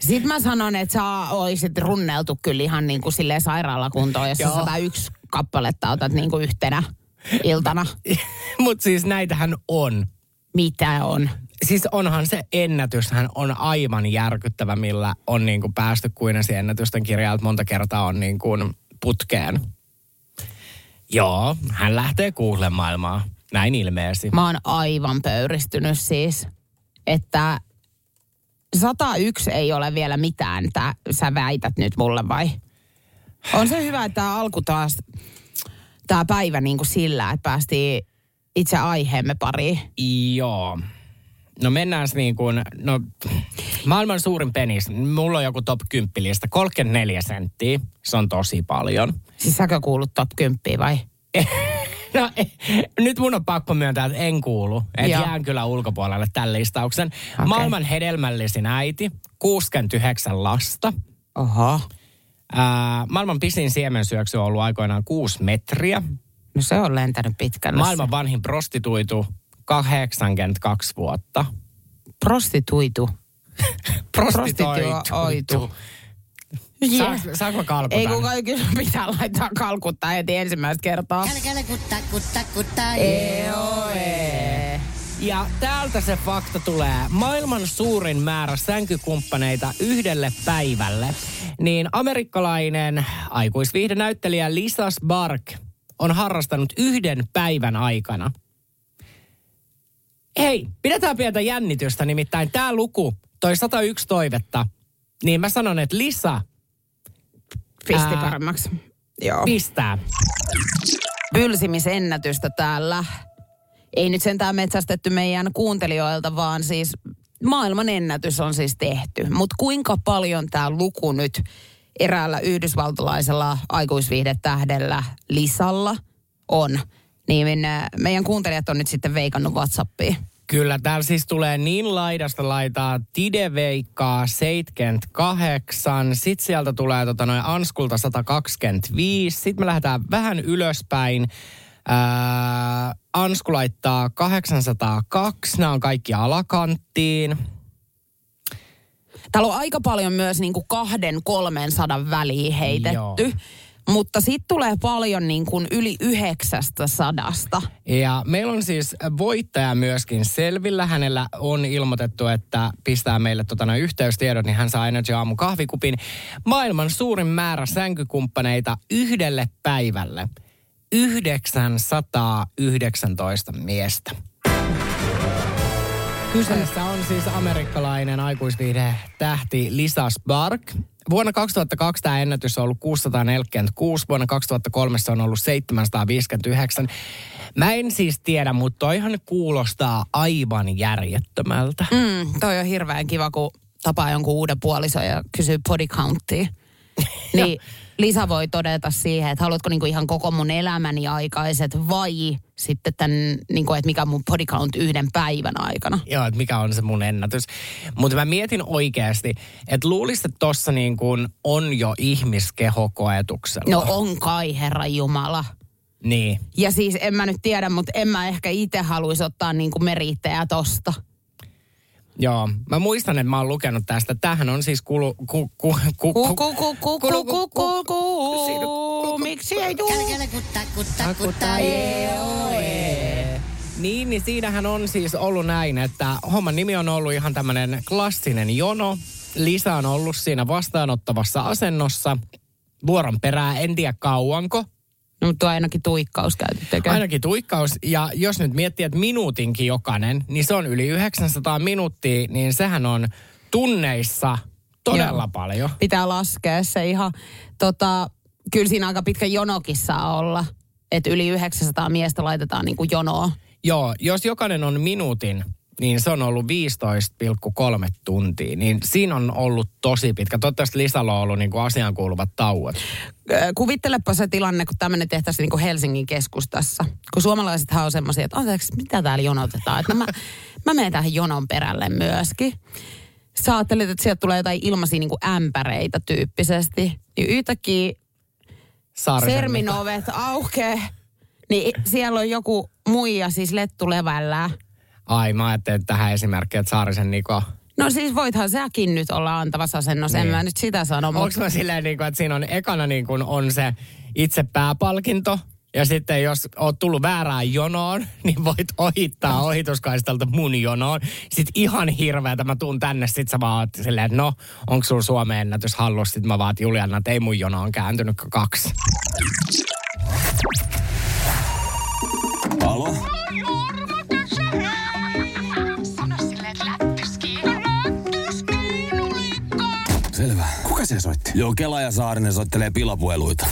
Sitten mä sanon, että sä olisit runneltu kyllä ihan niin kuin silleen sairaalakuntoon, jos sä Joo. 101 kappaletta otat niin kuin yhtenä iltana. Mutta siis näitähän on. Mitä on? Siis onhan se ennätyshän on aivan järkyttävä, millä on niin kuin päästy Kuinesi ennätysten kirjailta monta kertaa on niin kuin putkeen. Joo, hän lähtee kuulemaan maailmaa. näin ilmeesi. Mä oon aivan pöyristynyt siis, että 101 ei ole vielä mitään, tää, sä väität nyt mulle vai? On se hyvä, että tämä alku taas, tämä päivä niin kuin sillä, että päästiin itse aiheemme pariin. Joo. No mennään niin kuin, no maailman suurin penis, mulla on joku top 10 lista, 34 senttiä, se on tosi paljon. Siis säkö kuulut top 10 vai? No, nyt mun on pakko myöntää, että en kuulu. Joo. jään kyllä ulkopuolelle tämän listauksen. Okay. Maailman hedelmällisin äiti, 69 lasta. Oho. Ää, maailman pisin siemensyöksy on ollut aikoinaan 6 metriä. No se on lentänyt pitkälle. Maailman vanhin prostituitu, 82 vuotta. Prostituitu. Prostituoitu. Prostituoitu. Saanko, saanko kalkutan? Ei kukaan kyllä pitää laittaa kalkuttaa heti ensimmäistä kertaa. Kälkälä kutta kutta kutta. Eoe. Ja täältä se fakta tulee. Maailman suurin määrä sänkykumppaneita yhdelle päivälle. Niin amerikkalainen aikuisviihdenäyttelijä Lisa Spark on harrastanut yhden päivän aikana. Hei, pidetään pientä jännitystä, nimittäin tämä luku, toi 101 toivetta, niin mä sanon, että Lisa Pisti Ää. paremmaksi. Joo. pistää. Pylsimisennätystä täällä. Ei nyt sentään metsästetty meidän kuuntelijoilta, vaan siis maailman ennätys on siis tehty. Mutta kuinka paljon tämä luku nyt eräällä yhdysvaltalaisella aikuisviihdetähdellä Lisalla on, niin meidän kuuntelijat on nyt sitten veikannut Whatsappiin. Kyllä, täällä siis tulee niin laidasta laitaa Tide veikkaa 78, sitten sieltä tulee tota noin Anskulta 125, sitten me lähdetään vähän ylöspäin. Ää, Ansku laittaa 802, nämä on kaikki alakanttiin. Täällä on aika paljon myös niin kuin kahden, kolmen sadan väliin heitetty. Joo. Mutta sitten tulee paljon niin kuin yli yhdeksästä sadasta. Ja meillä on siis voittaja myöskin selvillä. Hänellä on ilmoitettu, että pistää meille tota noin yhteystiedot, niin hän saa Energy Aamu kahvikupin. Maailman suurin määrä sänkykumppaneita yhdelle päivälle. 919 miestä. Kyseessä on siis amerikkalainen aikuisviihde tähti Lisa Spark. Vuonna 2002 tämä ennätys on ollut 646, vuonna 2003 se on ollut 759. Mä en siis tiedä, mutta toihan kuulostaa aivan järjettömältä. Mm, toi on hirveän kiva, kun tapaa jonkun uuden puolison ja kysyy body countia. niin Lisa voi todeta siihen, että haluatko niinku ihan koko mun elämäni aikaiset vai sitten tämän, niinku, että mikä on mun body count yhden päivän aikana. Joo, että mikä on se mun ennätys. Mutta mä mietin oikeasti, että luulisit, että tossa niin kuin on jo ihmiskeho koetuksella. No on kai, herra Jumala. Niin. Ja siis en mä nyt tiedä, mutta en mä ehkä itse haluaisi ottaa niinku merittejä tosta. Joo, mä muistan, että mä oon lukenut tästä. Tämähän on siis kulu... Ku, ku, ku, Ku, ku, ku, ku, ku, ku, ku, ku. Miksi ei tuu? Kutta kutta kutta. Niin, niin siinähän on siis ollut näin, että homman nimi on ollut ihan tämmöinen klassinen jono. Lisa on ollut siinä vastaanottavassa asennossa. Vuoron perää, en tiedä kauanko. No, mutta ainakin tuikkaus käytettekö? Ainakin tuikkaus. Ja jos nyt miettii, että minuutinkin jokainen, niin se on yli 900 minuuttia, niin sehän on tunneissa todella Joo. paljon. Pitää laskea se ihan, tota, kyllä siinä aika pitkä jonokin saa olla. Että yli 900 miestä laitetaan niin kuin jonoa. Joo, jos jokainen on minuutin, niin se on ollut 15,3 tuntia. Niin siinä on ollut tosi pitkä. Toivottavasti Lisalla on ollut niin kuin asiaan kuuluvat tauot. Kuvittelepa se tilanne, kun tämmöinen tehtäisiin niin kuin Helsingin keskustassa. Kun suomalaisethan on semmoisia, että anteeksi, mitä täällä jonotetaan. Että no mä, mä menen tähän jonon perälle myöskin. Sä ajattelit, että sieltä tulee jotain ilmaisia niin kuin ämpäreitä tyyppisesti. Niin yhtäkkiä Serminovet aukeaa. Niin siellä on joku muija siis lettu levällään. Ai, mä ajattelin että tähän esimerkkiin, että Saarisen Niko. No siis voithan säkin nyt olla antavassa asennossa, niin. en mä nyt sitä sano. Onko Mutta mä silleen, niin kuin, että siinä on ekana niin kuin on se itse pääpalkinto, ja sitten jos oot tullut väärään jonoon, niin voit ohittaa ohituskaistalta mun jonoon. Sitten ihan hirveetä, mä tuun tänne, sit sä vaan oot silleen, että no, onko sulla Suomen ennätys hallus? Sitten mä vaan, että Juliana, että ei mun jono on kääntynyt kaksi. Alo? Se soitti? Joo, Kela ja Saarinen soittelee pilapueluita.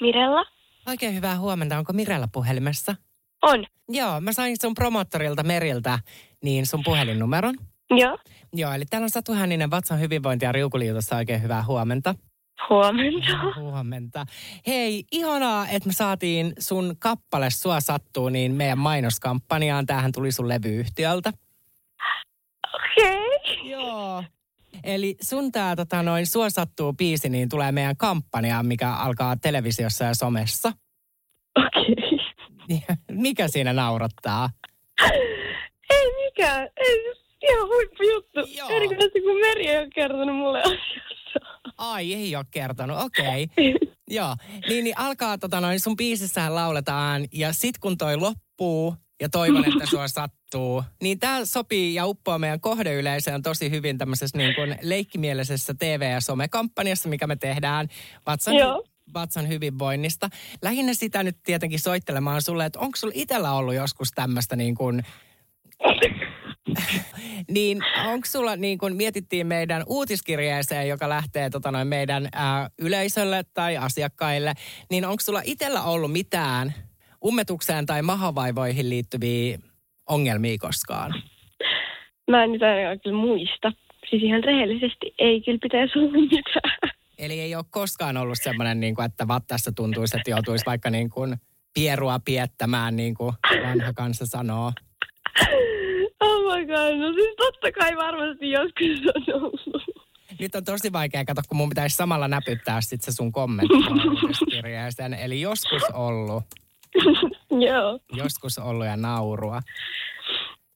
Mirella? Oikein hyvää huomenta. Onko Mirella puhelimessa? On. Joo, mä sain sun promottorilta Meriltä niin sun puhelinnumeron. Joo. Joo, eli täällä on Satu Hänninen Vatsan hyvinvointi- ja riukuliitossa oikein hyvää huomenta. Huomenta. Huomenta. Hei, ihanaa, että me saatiin sun kappale Sua sattuu niin meidän mainoskampanjaan. Tämähän tuli sun levyyhtiöltä. Okei. Okay. Joo. Eli sun tää tota noin Sua sattuu biisi niin tulee meidän kampanjaan, mikä alkaa televisiossa ja somessa. Okei. Okay. Mikä siinä naurattaa? Ei mikään. Ei, ihan huippujuttu. Erikoisesti kun Meri ei ole kertonut mulle asiasta. Ai, ei ole kertonut, okei. Okay. Joo, niin, niin alkaa tota noin, sun biisissähän lauletaan ja sit kun toi loppuu ja toivon, että sua sattuu, niin tää sopii ja uppoaa meidän kohdeyleisöön tosi hyvin tämmöisessä niin kuin leikkimielisessä TV- ja somekampanjassa, mikä me tehdään Vatsan, Joo. Vatsan hyvinvoinnista. Lähinnä sitä nyt tietenkin soittelemaan sulle, että onko sulla itsellä ollut joskus tämmöistä niin kuin niin onko sulla, niin kun mietittiin meidän uutiskirjeeseen, joka lähtee tota noin meidän ää, yleisölle tai asiakkaille, niin onko sulla itsellä ollut mitään ummetukseen tai mahavaivoihin liittyviä ongelmia koskaan? Mä en nyt ainakaan kyllä muista. Siis ihan rehellisesti ei kyllä pitäisi olla mitään. Eli ei ole koskaan ollut semmoinen, niin kuin, että vattassa tuntuisi, että joutuisi vaikka niin kuin pierua piettämään, niin kuin vanha kansa sanoo. Oh my god, no siis totta kai varmasti joskus on ollut. Nyt on tosi vaikea katsoa, kun mun pitäisi samalla näpyttää sit se sun kommentti. Eli joskus ollut. Joo. Joskus ollut ja naurua.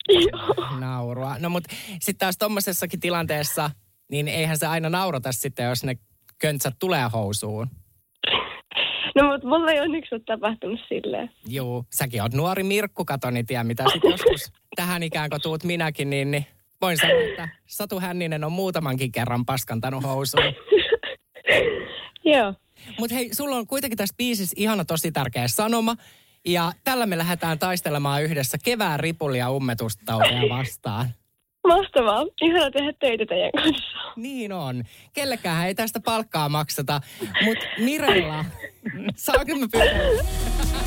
Joo. Naurua. No mut sitten taas tommosessakin tilanteessa, niin eihän se aina naurata sitten, jos ne köntsät tulee housuun. No mut mulla ei onneksi ole tapahtunut silleen. Juu, säkin oot nuori Mirkku, kato, niin tiedä mitä sit joskus tähän ikään kuin tuut minäkin, niin, niin voin sanoa, että Satu Hänninen on muutamankin kerran paskantanut housuun. Joo. Mutta hei, sulla on kuitenkin tässä biisissä ihana tosi tärkeä sanoma. Ja tällä me lähdetään taistelemaan yhdessä kevään ripulia ummetustautia vastaan. Mahtavaa. Ihana tehdä töitä teidän kanssa. Niin on. Kellekään ei tästä palkkaa makseta. Mutta Mirella, saanko mä pyytää?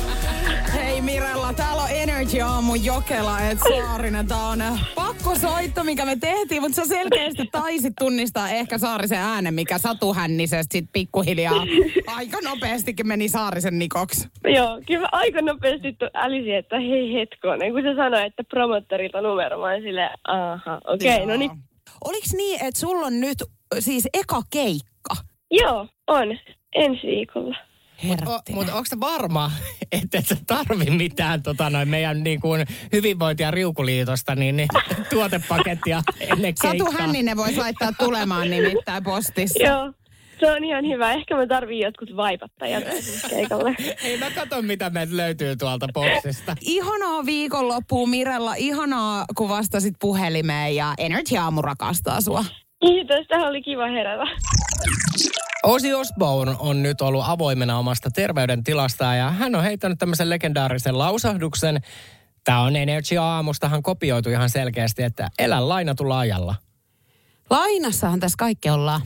Hei Mirella, täällä on Energy Aamu Jokela, et Saarinen. Tää on pakko soitto, mikä me tehtiin, mutta sä selkeästi taisit tunnistaa ehkä Saarisen äänen, mikä Satu Hännisestä sit pikkuhiljaa aika nopeastikin meni Saarisen nikoksi. Joo, kyllä mä aika nopeasti älisin, että hei hetkonen, kun se sanoi, että promottorilta numero, mä silleen, aha, okei, okay, no niin. Oliks niin, että sulla on nyt siis eka keikka? Joo, on. Ensi viikolla. Mutta mut onko se varma, että et sä tarvi mitään tota noin meidän niin kuin hyvinvointi- ja riukuliitosta, niin, niin tuotepakettia ennen keikkaa? Satu Hänninen voisi laittaa tulemaan nimittäin postissa. Joo, se on ihan hyvä. Ehkä mä tarviin jotkut vaipattajat keikalle. Hei mä katon, mitä meiltä löytyy tuolta boksista. Ihanaa viikonloppua Mirella, ihanaa kun vastasit puhelimeen ja Energy Aamu rakastaa sua. Kiitos, tähän oli kiva herätä. Ozzy Osbourne on nyt ollut avoimena omasta terveydentilastaan ja hän on heittänyt tämmöisen legendaarisen lausahduksen. Tämä on Energy Aamustahan kopioitu ihan selkeästi, että elä lainatulla ajalla. Lainassahan tässä kaikki ollaan.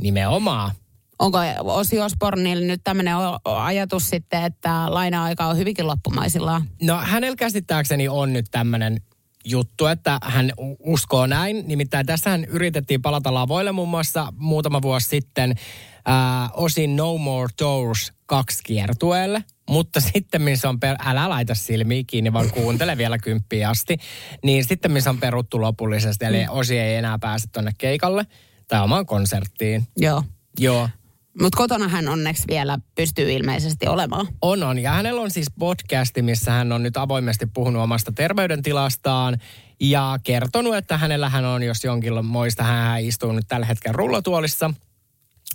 Nimenomaan. Onko Osi Osbornilla nyt tämmöinen ajatus sitten, että laina-aika on hyvinkin loppumaisillaan? No hänellä käsittääkseni on nyt tämmöinen juttu, että hän uskoo näin. Nimittäin tässähän yritettiin palata lavoille muun muassa muutama vuosi sitten ää, osin No More Tours kaksi kiertueelle. Mutta sitten, missä on, per- älä laita silmiä kiinni, vaan kuuntele vielä kymppiä asti. Niin sitten, missä on peruttu lopullisesti, eli Osi ei enää pääse tonne keikalle tai omaan konserttiin. Joo. Joo. Mutta kotona hän onneksi vielä pystyy ilmeisesti olemaan. On, on. Ja hänellä on siis podcasti, missä hän on nyt avoimesti puhunut omasta terveydentilastaan ja kertonut, että hänellä hän on, jos jonkinlaista, hän istuu nyt tällä hetkellä rullatuolissa,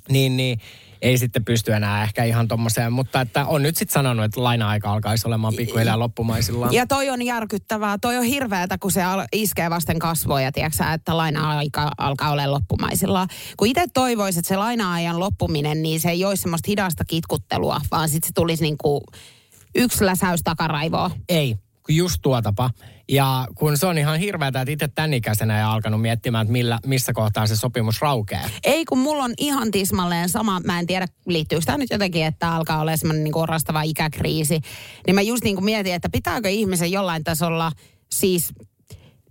niin, niin ei sitten pysty enää ehkä ihan tommoseen, mutta että on nyt sitten sanonut, että laina-aika alkaisi olemaan pikkuhiljaa loppumaisillaan. Ja toi on järkyttävää. Toi on hirveätä, kun se iskee vasten kasvoja, tiedätkö, että laina-aika alkaa olla loppumaisillaan. Kun itse toivoisin, että se laina-ajan loppuminen, niin se ei olisi semmoista hidasta kitkuttelua, vaan sitten se tulisi niin kuin yksi läsäys takaraivoa. Ei, just tuotapa. Ja kun se on ihan hirveätä, että itse tämän ikäisenä ja alkanut miettimään, että millä, missä kohtaa se sopimus raukeaa. Ei, kun mulla on ihan tismalleen sama, mä en tiedä liittyykö tämä nyt jotenkin, että alkaa olla semmoinen niin orastava ikäkriisi. Niin mä just niin kuin mietin, että pitääkö ihmisen jollain tasolla siis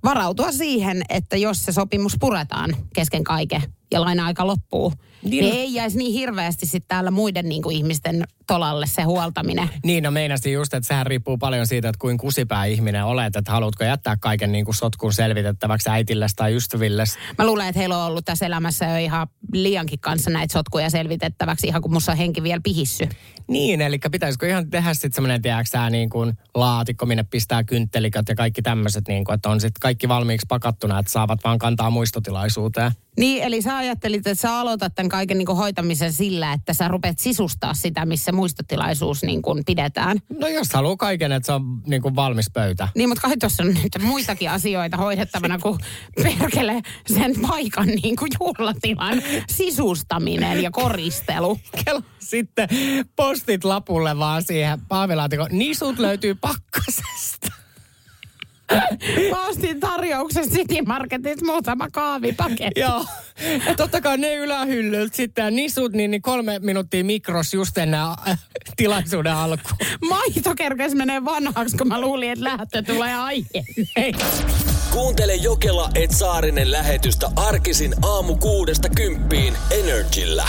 varautua siihen, että jos se sopimus puretaan kesken kaiken ja laina-aika loppuu, niin, niin ei jäisi niin hirveästi sitten täällä muiden niin kuin ihmisten tolalle se huoltaminen. Niin, no meinasin just, että sehän riippuu paljon siitä, että kuin kusipää ihminen olet, että haluatko jättää kaiken niin kuin sotkun selvitettäväksi äitilles tai ystävilles. Mä luulen, että heillä on ollut tässä elämässä jo ihan liiankin kanssa näitä sotkuja selvitettäväksi, ihan kun musta on henki vielä pihissy. Niin, eli pitäisikö ihan tehdä sitten semmoinen, tiedätkö niin kuin laatikko, minne pistää kynttelikat ja kaikki tämmöiset, niin kuin, että on sitten kaikki valmiiksi pakattuna, että saavat vaan kantaa muistotilaisuuteen. Niin, eli sä ajattelit, että sä aloitat tämän kaiken niin kuin hoitamisen sillä, että sä rupeat sisustaa sitä, missä muistotilaisuus niin kuin pidetään. No jos haluaa kaiken, että se on niin kuin valmis pöytä. Niin, mutta kai tuossa on nyt muitakin asioita hoidettavana kuin perkele sen paikan niin kuin juhlatilan sisustaminen ja koristelu. Sitten postit lapulle vaan siihen paavilaatikon. Nisut löytyy pakkasesta. Mä ostin tarjouksen City Marketissa muutama kaavipaketti. Joo. Ja totta kai ne ylähyllyltä sitten ja nisut, niin, niin kolme minuuttia mikros just ennen äh, tilaisuuden alku. Maito kerkes menee vanhaksi, kun mä luulin, että lähtö tulee aiemmin. Kuuntele Jokela et Saarinen lähetystä arkisin aamu kuudesta kymppiin Energillä.